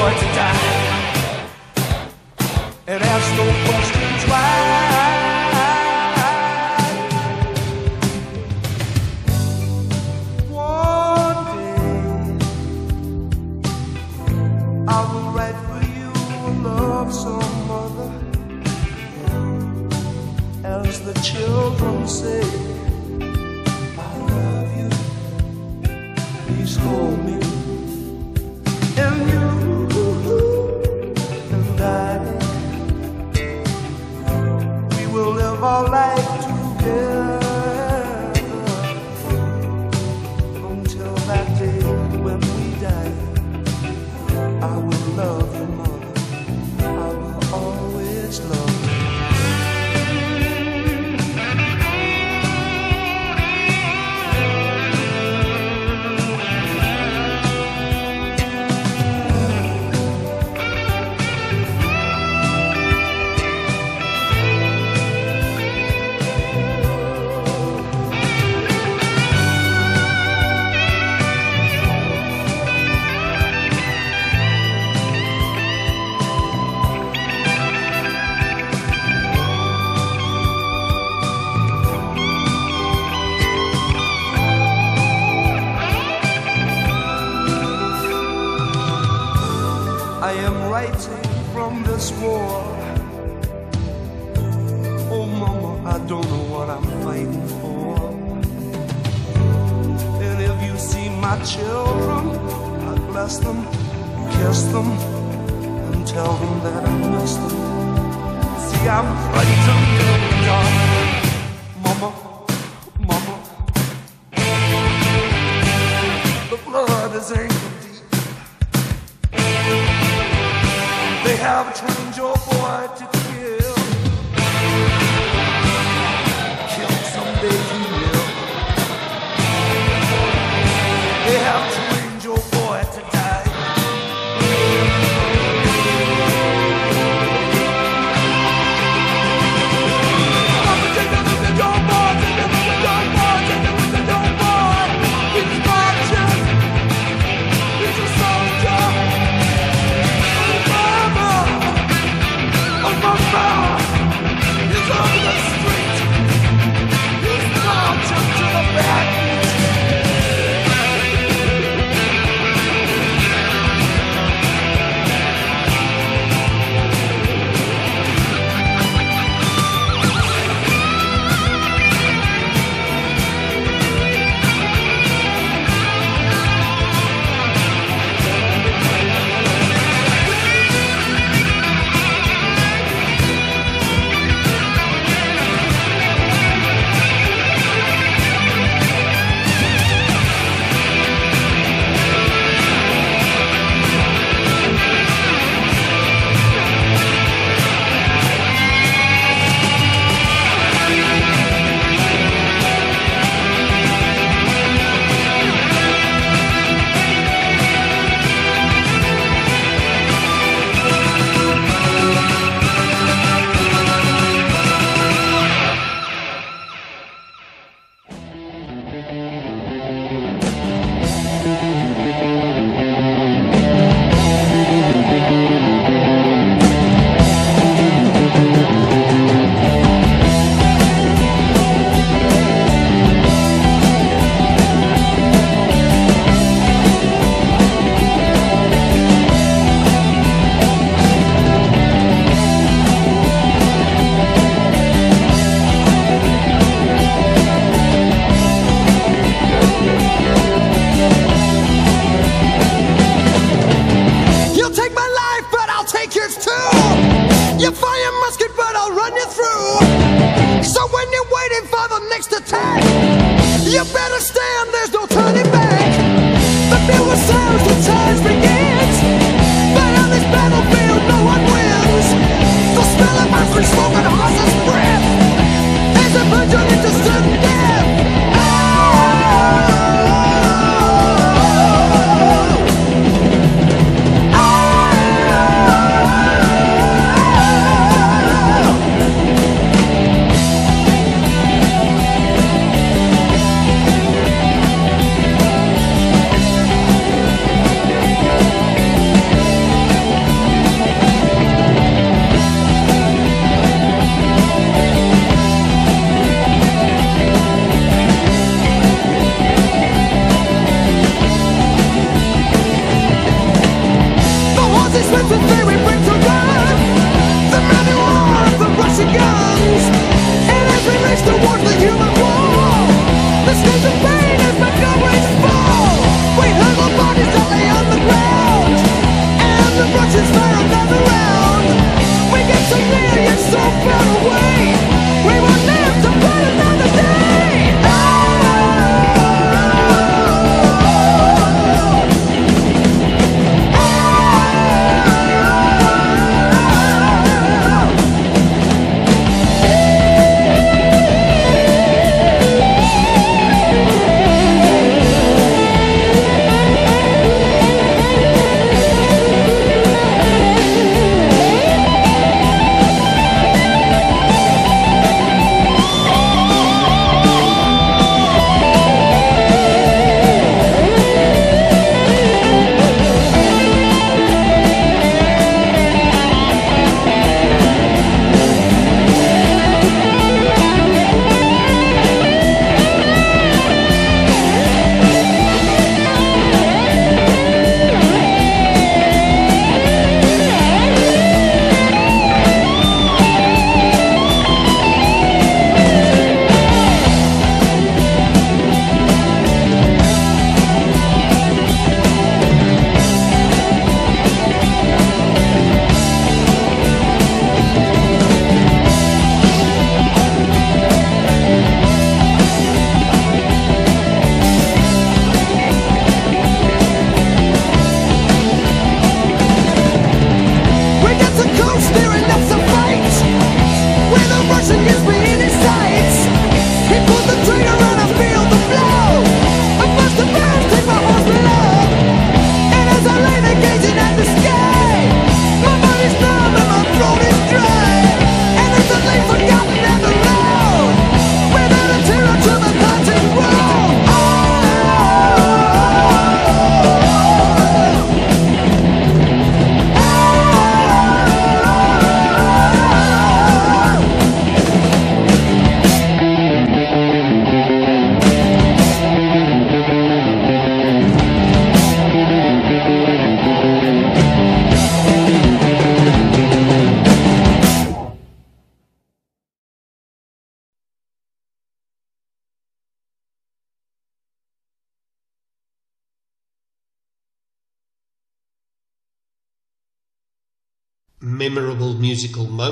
afford to die and ask no questions why. All to together.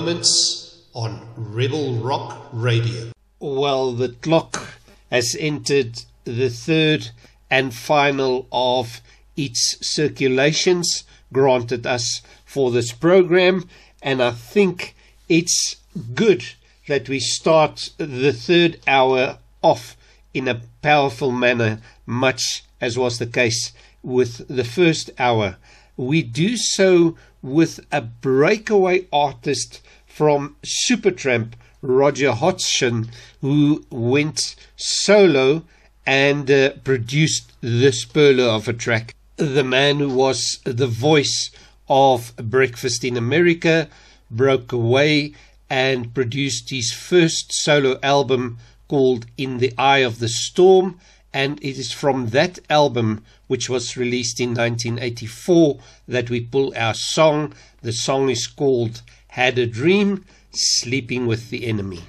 Moments on Rebel Rock Radio. Well, the clock has entered the third and final of its circulations granted us for this program, and I think it's good that we start the third hour off in a powerful manner, much as was the case with the first hour. We do so with a breakaway artist from Supertramp, Roger Hodgson, who went solo and uh, produced this perler of a track. The man who was the voice of Breakfast in America broke away and produced his first solo album called In the Eye of the Storm, and it is from that album, which was released in 1984, that we pull our song. The song is called Had a Dream Sleeping with the Enemy.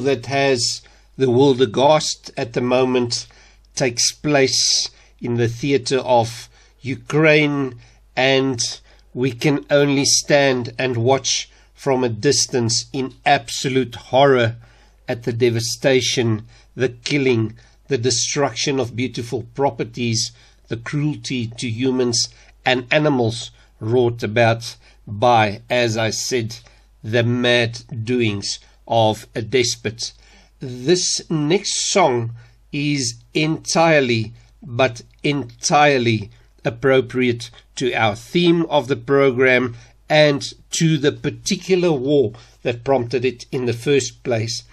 That has the world aghast at the moment takes place in the theatre of Ukraine, and we can only stand and watch from a distance in absolute horror at the devastation, the killing, the destruction of beautiful properties, the cruelty to humans and animals wrought about by, as I said, the mad doings of a despot. This next song is entirely, but entirely appropriate to our theme of the program and to the particular war that prompted it in the first place.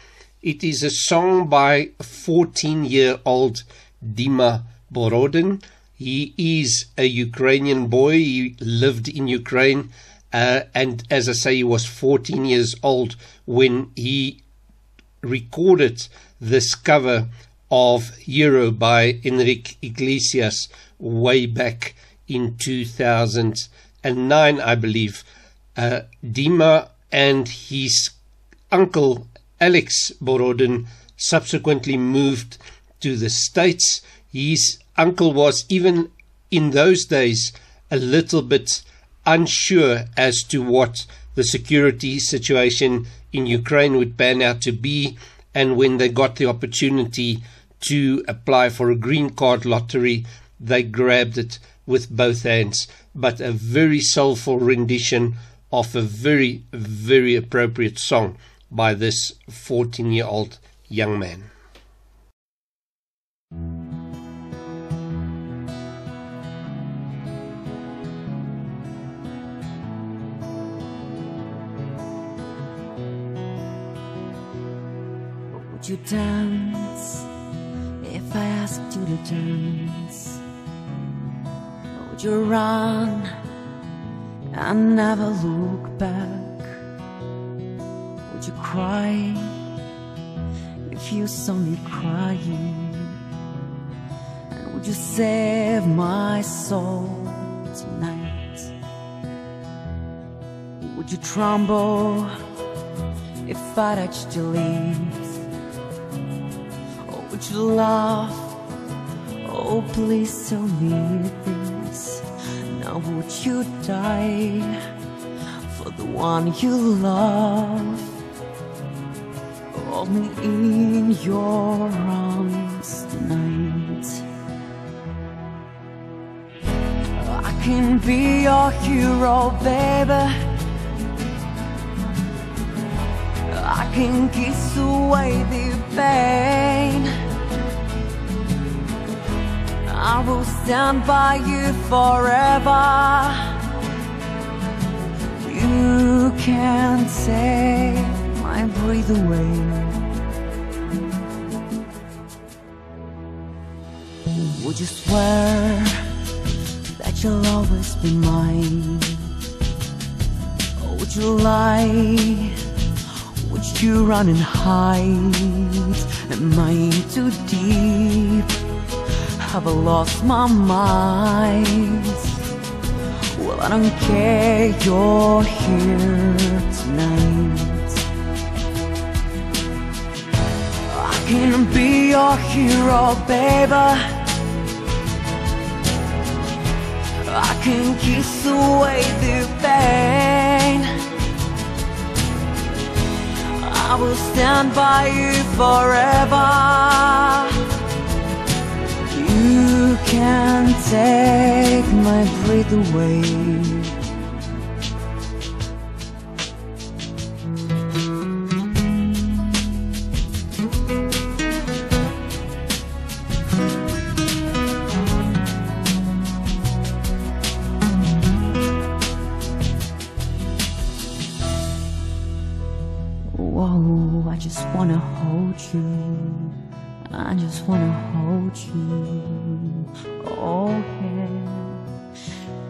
It is a song by 14 year old Dima Borodin. He is a Ukrainian boy. He lived in Ukraine. Uh, and as I say, he was 14 years old when he recorded this cover of Hero by Enrique Iglesias way back in 2009, I believe. Uh, Dima and his uncle Alex Borodin subsequently moved to the States. His uncle was, even in those days, a little bit unsure as to what the security situation in Ukraine would pan out to be. And when they got the opportunity to apply for a green card lottery, they grabbed it with both hands. But a very soulful rendition of a very, very appropriate song by this 14 year old young man. Would you dance if I asked you to dance? Would you run and never look back? Would you cry if you saw me crying? And would you save my soul tonight? Would you tremble if I touched your lips? You laugh? Oh, please tell me this. Now would you die for the one you love? Hold me in your arms tonight. I can be your hero, baby. I can kiss away the pain. I will stand by you forever. You can't take my breath away. Would you swear that you'll always be mine? Or would you lie? Would you run and hide? Am I too deep? Have lost my mind? Well, I don't care, you're here tonight. I can be your hero, baby. I can kiss away the pain. I will stand by you forever. You can take my breath away. Whoa, I just wanna hold you. I just wanna hold you. Oh, yeah.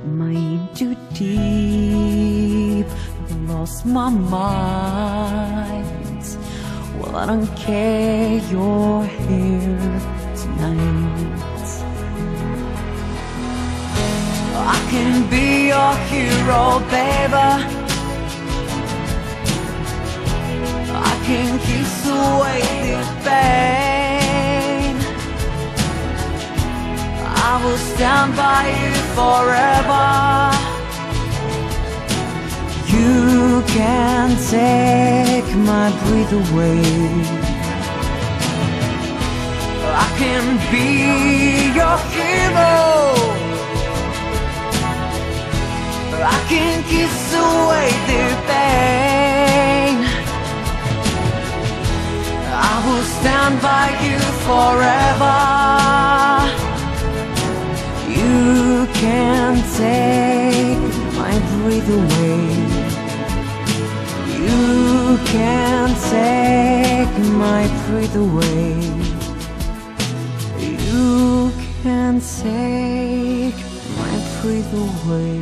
In too deep? Lost my mind? Well, I don't care, you're here tonight. I can be your hero, baby. I can kiss away this pain. I will stand by you forever. You can take my breath away. I can be your hero. I can kiss away the pain. I will stand by you forever. You can take my breath away. You can take my breath away. You can take my breath away.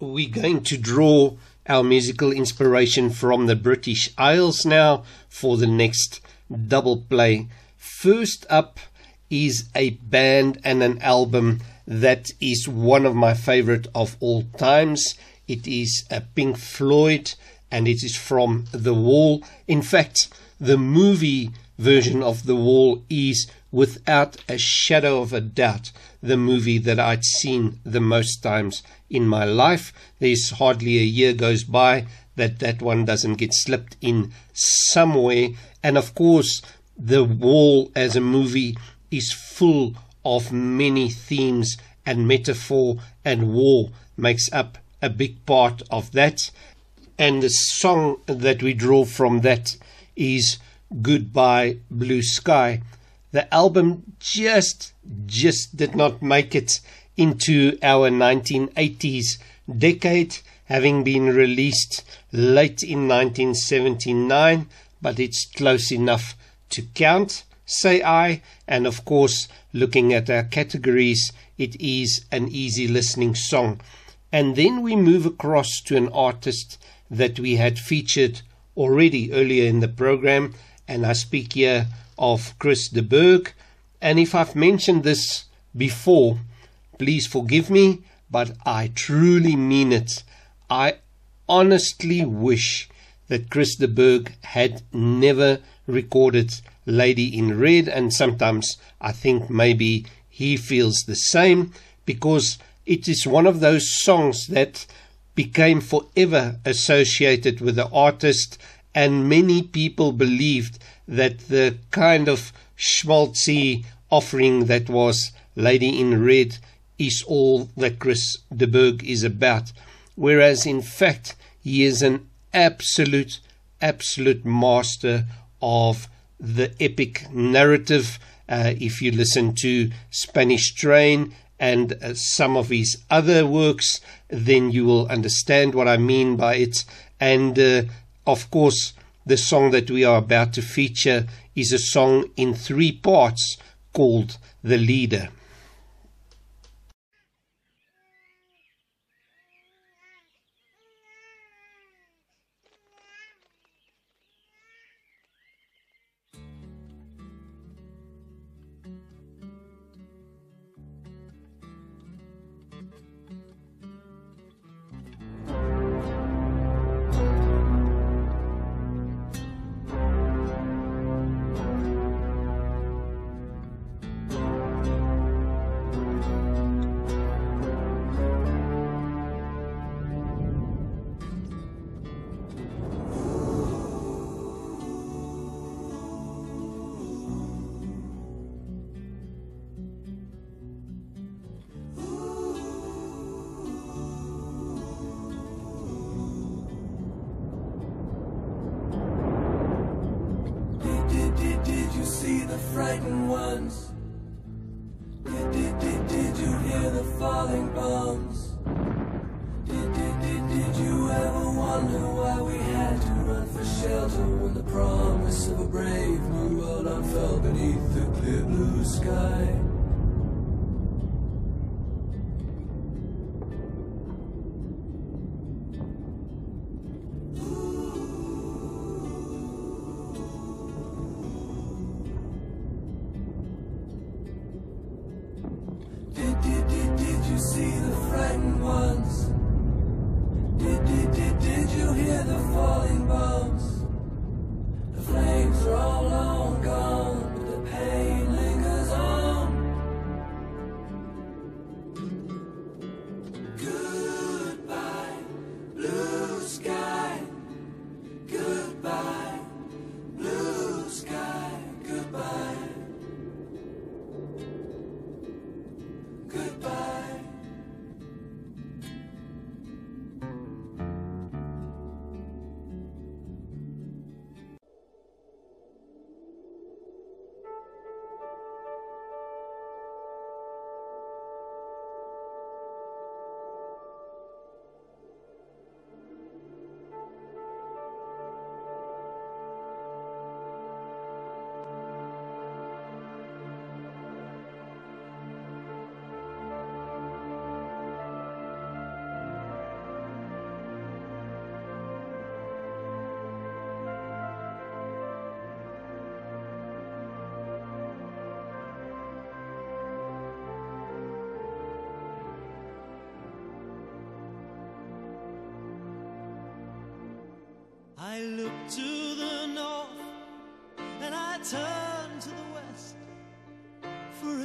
We're going to draw our musical inspiration from the British Isles now for the next double play. First up is a band and an album that is one of my favorite of all times. It is a Pink Floyd and it is from The Wall. In fact, the movie version of The Wall is without a shadow of a doubt the movie that I'd seen the most times in my life. There's hardly a year goes by that that one doesn't get slipped in somewhere. And of course, The Wall as a movie is full of many themes and metaphor, and war makes up a big part of that. And the song that we draw from that is Goodbye Blue Sky. The album just just did not make it into our 1980s decade, having been released late in 1979, but it's close enough to count, say I. And of course, looking at our categories, it is an easy listening song. And then we move across to an artist that we had featured already earlier in the program, and I speak here of Chris de Burgh. And if I've mentioned this before, please forgive me, but I truly mean it. I honestly wish that Chris de Burgh had never recorded Lady in Red, and sometimes I think maybe he feels the same because it is one of those songs that became forever associated with the artist, and many people believed that the kind of schmaltzy offering that was Lady in Red is all that Chris de Burgh is about. Whereas in fact, he is an absolute, absolute master of the epic narrative. Uh, if you listen to Spanish Train and uh, some of his other works, then you will understand what I mean by it. And uh, of course, the song that we are about to feature is a song in three parts called The Leader.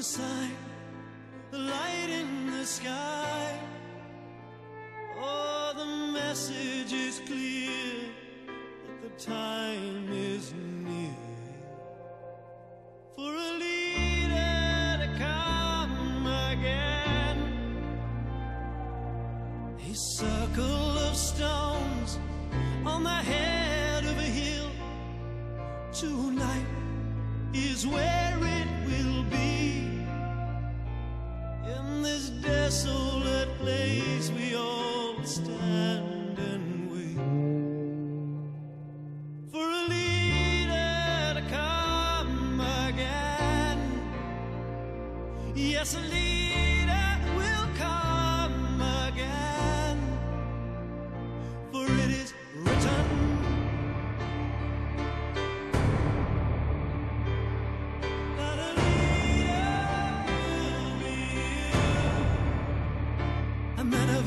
Sign, a light in the sky.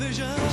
A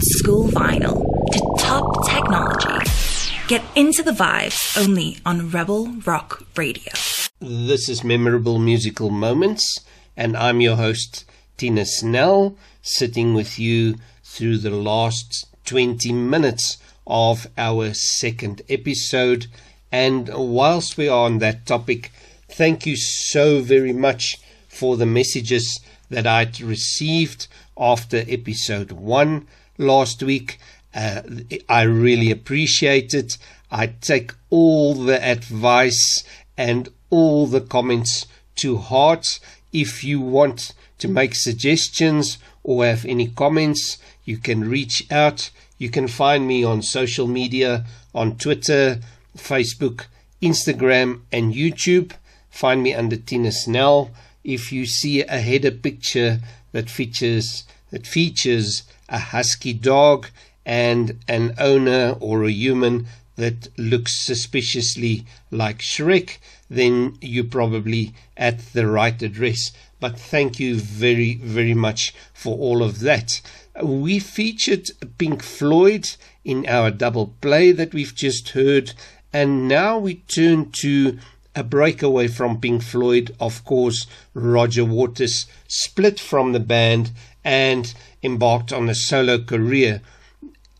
old school vinyl to top technology, get into the vibes only on Rebel Rock Radio. This is Memorable Musical Moments, and I'm your host, Tina Snell, sitting with you through the last 20 minutes of our second episode. And whilst we are on that topic, thank you so very much for the messages that I'd received after episode one last week. Uh, I really appreciate it. I take all the advice and all the comments to heart. If you want to make suggestions or have any comments, you can reach out. You can find me on social media on Twitter, Facebook, Instagram, and YouTube. Find me under Tina Snell. If you see a header picture that features that features a husky dog and an owner or a human that looks suspiciously like Shrek, then you're probably at the right address. But thank you very, very much for all of that. We featured Pink Floyd in our double play that we've just heard, and now we turn to a breakaway from Pink Floyd. Of course, Roger Waters split from the band and embarked on a solo career.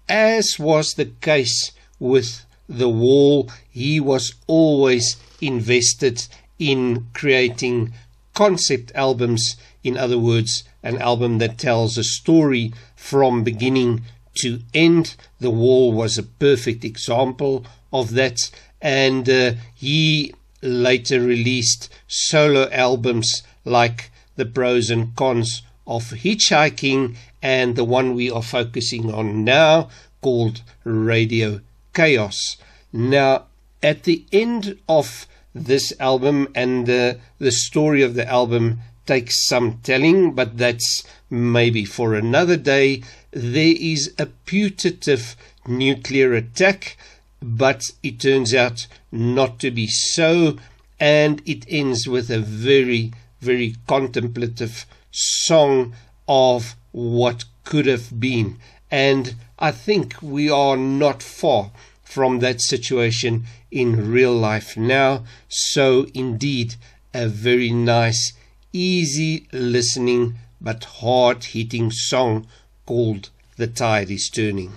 As was the case with The Wall, he was always invested in creating concept albums. In other words, an album that tells a story from beginning to end. The Wall was a perfect example of that, and uh, he later released solo albums like The Pros and Cons of Hitchhiking and the one we are focusing on now called Radio KAOS. Now, at the end of this album, and uh, the story of the album takes some telling, but that's maybe for another day. There is a putative nuclear attack, but it turns out not to be so, and it ends with a very, very contemplative song of what could have been. And I think we are not far from that situation in real life now. So, indeed, a very nice, easy listening but hard hitting song called The Tide is Turning.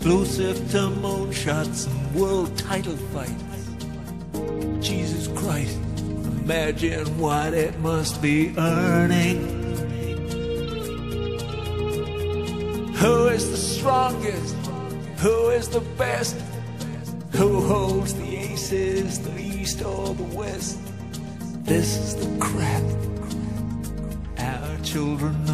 exclusive to moonshots and world title fights. Jesus Christ, imagine what it must be earning. Who is the strongest? Who is the best? Who holds the aces, the east or the west? This is the crap our children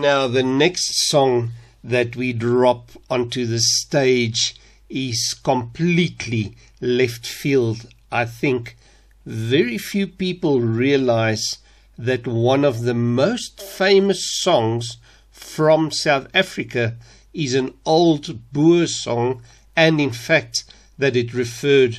Now, the next song that we drop onto the stage is completely left field. I think very few people realize that one of the most famous songs from South Africa is an old Boer song, and in fact, that it referred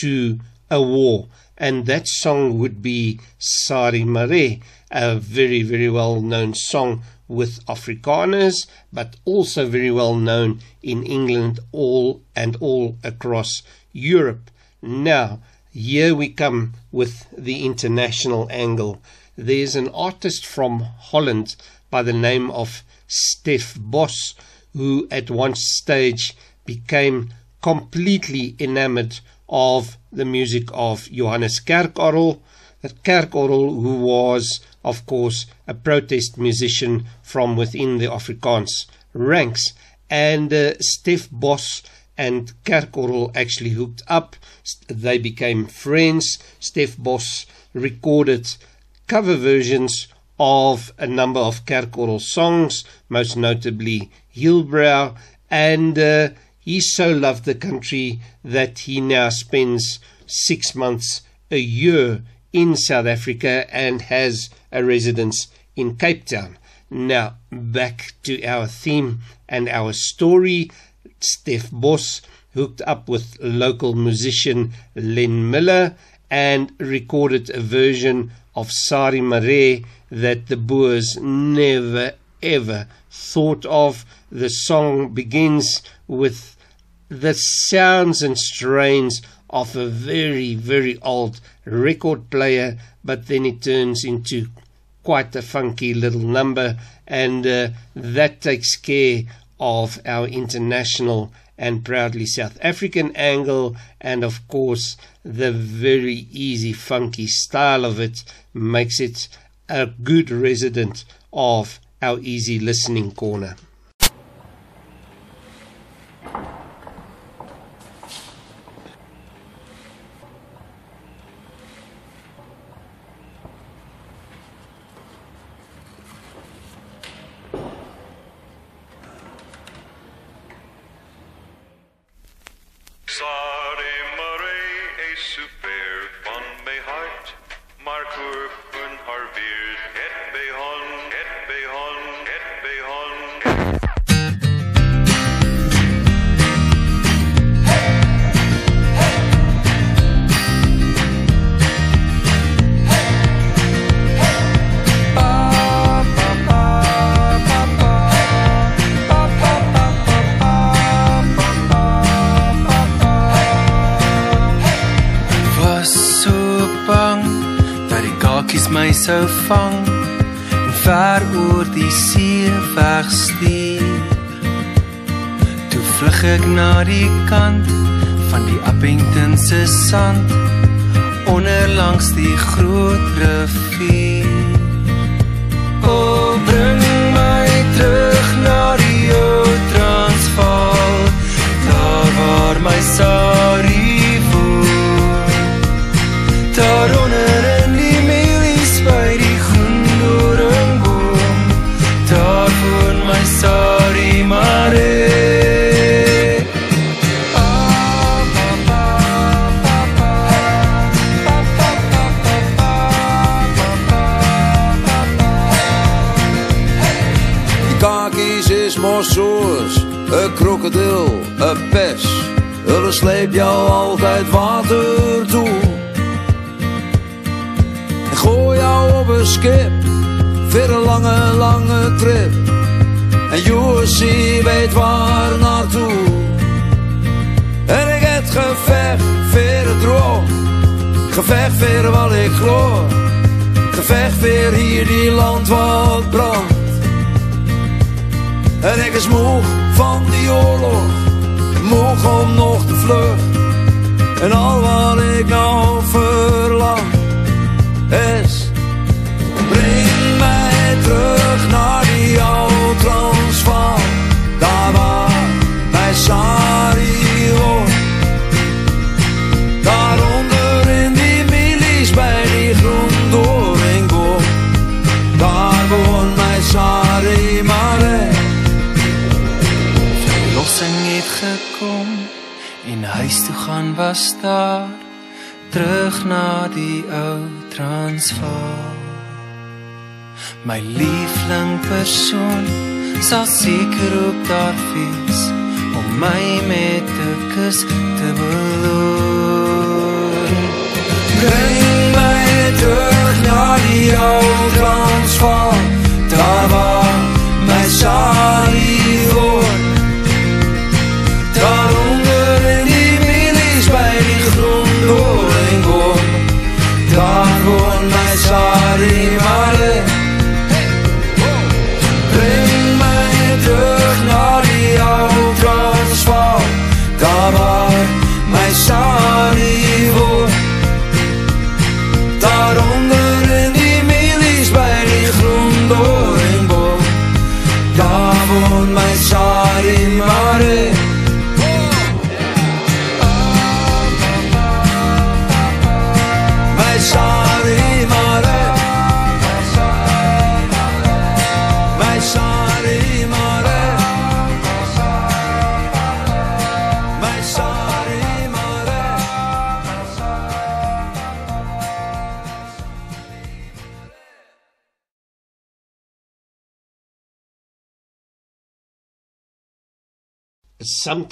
to a war. And that song would be Sarie Marais, a very, very well known song with Afrikaners, but also very well known in England all and all across Europe. Now, here we come with the international angle. There's an artist from Holland by the name of Stef Bos, who at one stage became completely enamored of the music of Johannes Kerkorrel, Kerkorrel who was of course a protest musician from within the Afrikaans ranks. And uh, Stef Bos and Kerkorrel actually hooked up. They became friends. Stef Bos recorded cover versions of a number of Kerkorrel songs most notably Hillbrow and uh, he so loved the country that he now spends 6 months a year in South Africa and has a residence in Cape Town. Now, back to our theme and our story. Stef Bos hooked up with local musician Len Miller and recorded a version of Sarie Marais that the Boers never ever thought of. The song begins with the sounds and strains of a very, very old record player, but then it turns into quite a funky little number, and uh, that takes care of our international and proudly South African angle, and of course, the very easy, funky style of it makes it a good resident of our easy listening corner. Sand onder langs die groot rivier.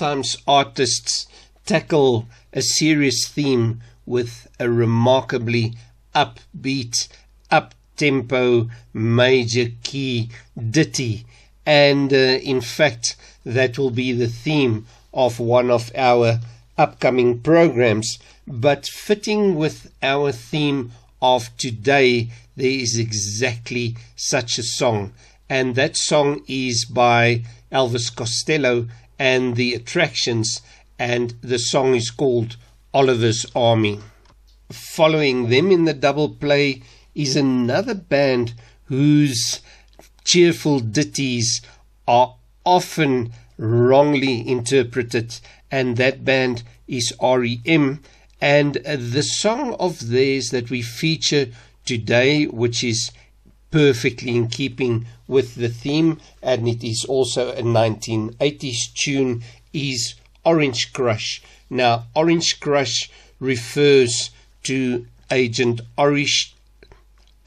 Sometimes artists tackle a serious theme with a remarkably upbeat, up tempo, major key ditty. And uh, in fact, that will be the theme of one of our upcoming programs. But fitting with our theme of today, there is exactly such a song. And that song is by Elvis Costello and the Attractions, and the song is called Oliver's Army. Following them in the double play is another band whose cheerful ditties are often wrongly interpreted, and that band is REM. And the song of theirs that we feature today, which is perfectly in keeping with the theme, and it is also a 1980s tune, is Orange Crush. Now, Orange Crush refers to Agent Orange,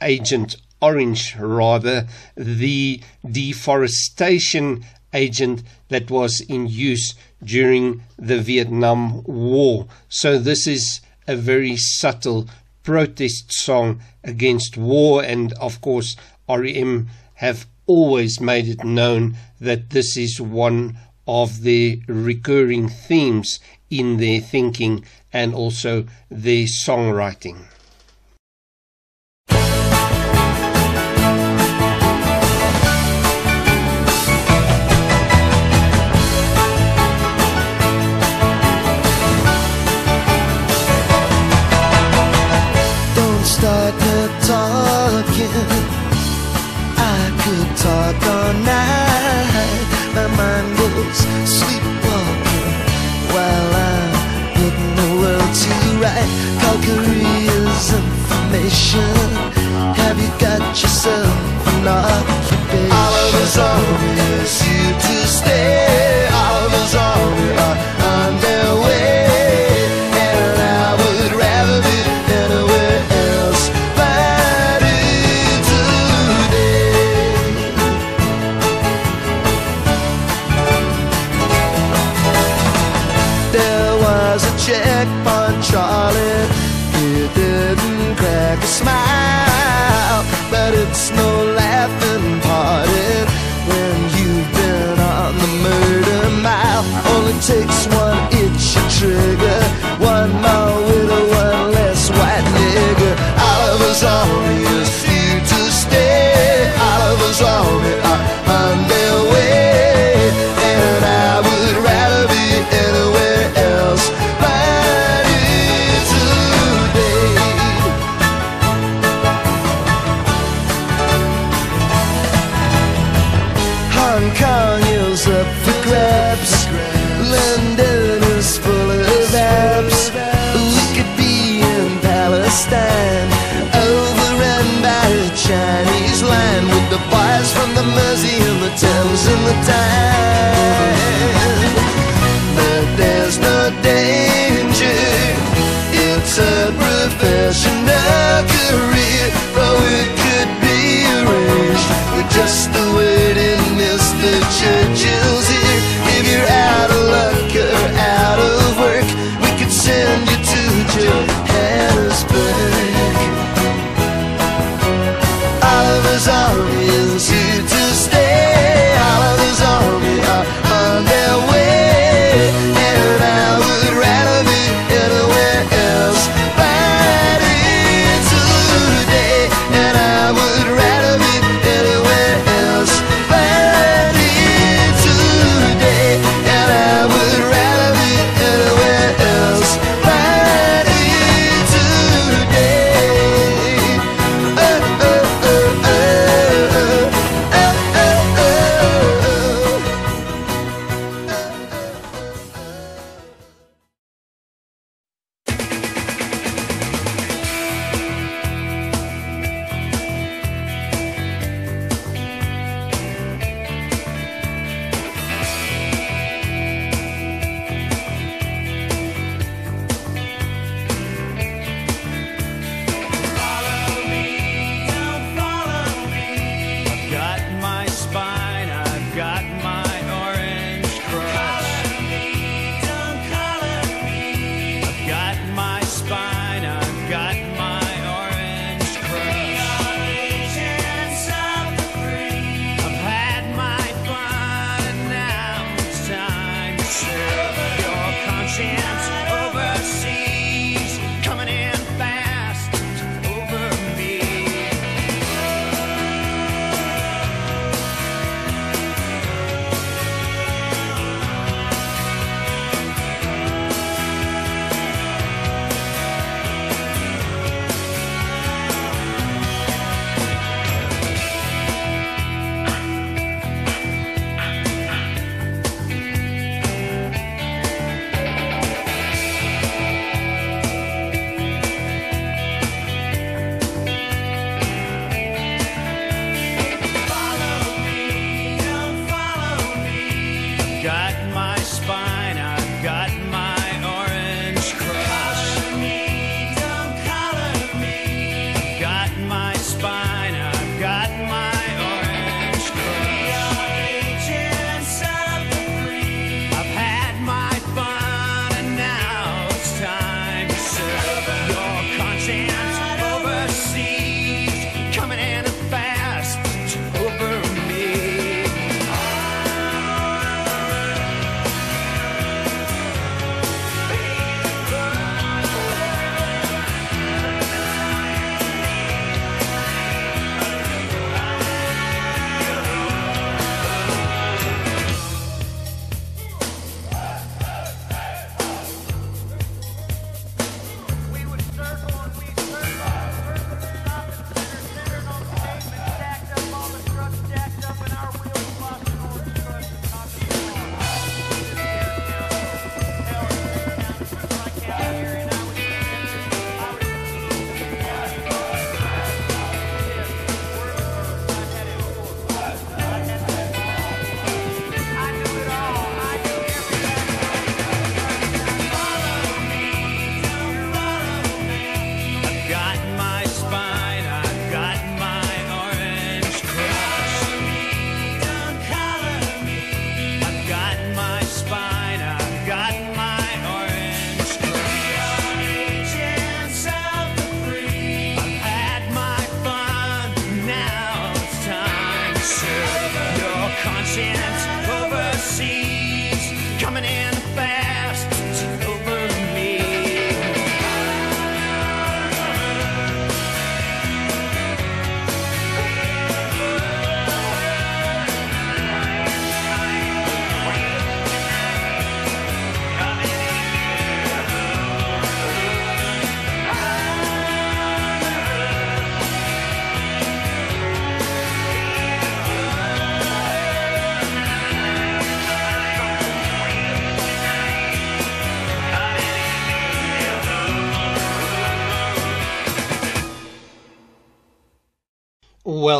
Agent Orange, rather, the deforestation agent that was in use during the Vietnam War. So, this is a very subtle protest song against war, and of course, REM have always made it known that this is one of the recurring themes in their thinking and also their songwriting. Talking. I could talk all night. My mind goes sleepwalking while I'm putting the world to right. Calgary's information. Have you got yourself an occupation? Oliver's army is here to stay.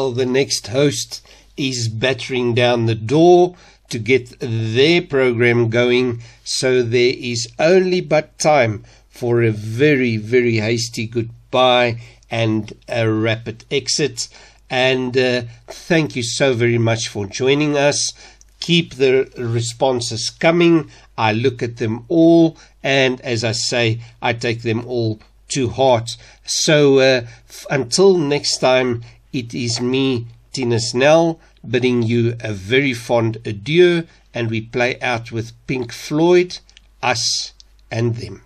while the next host is battering down the door to get their program going, so there is only but time for a very, very hasty goodbye and a rapid exit. And uh, thank you so very much for joining us. Keep the responses coming. I look at them all, and as I say, I take them all to heart. So uh, f- until next time, it is me, Tina Snell, bidding you a very fond adieu, and we play out with Pink Floyd, Us, and Them.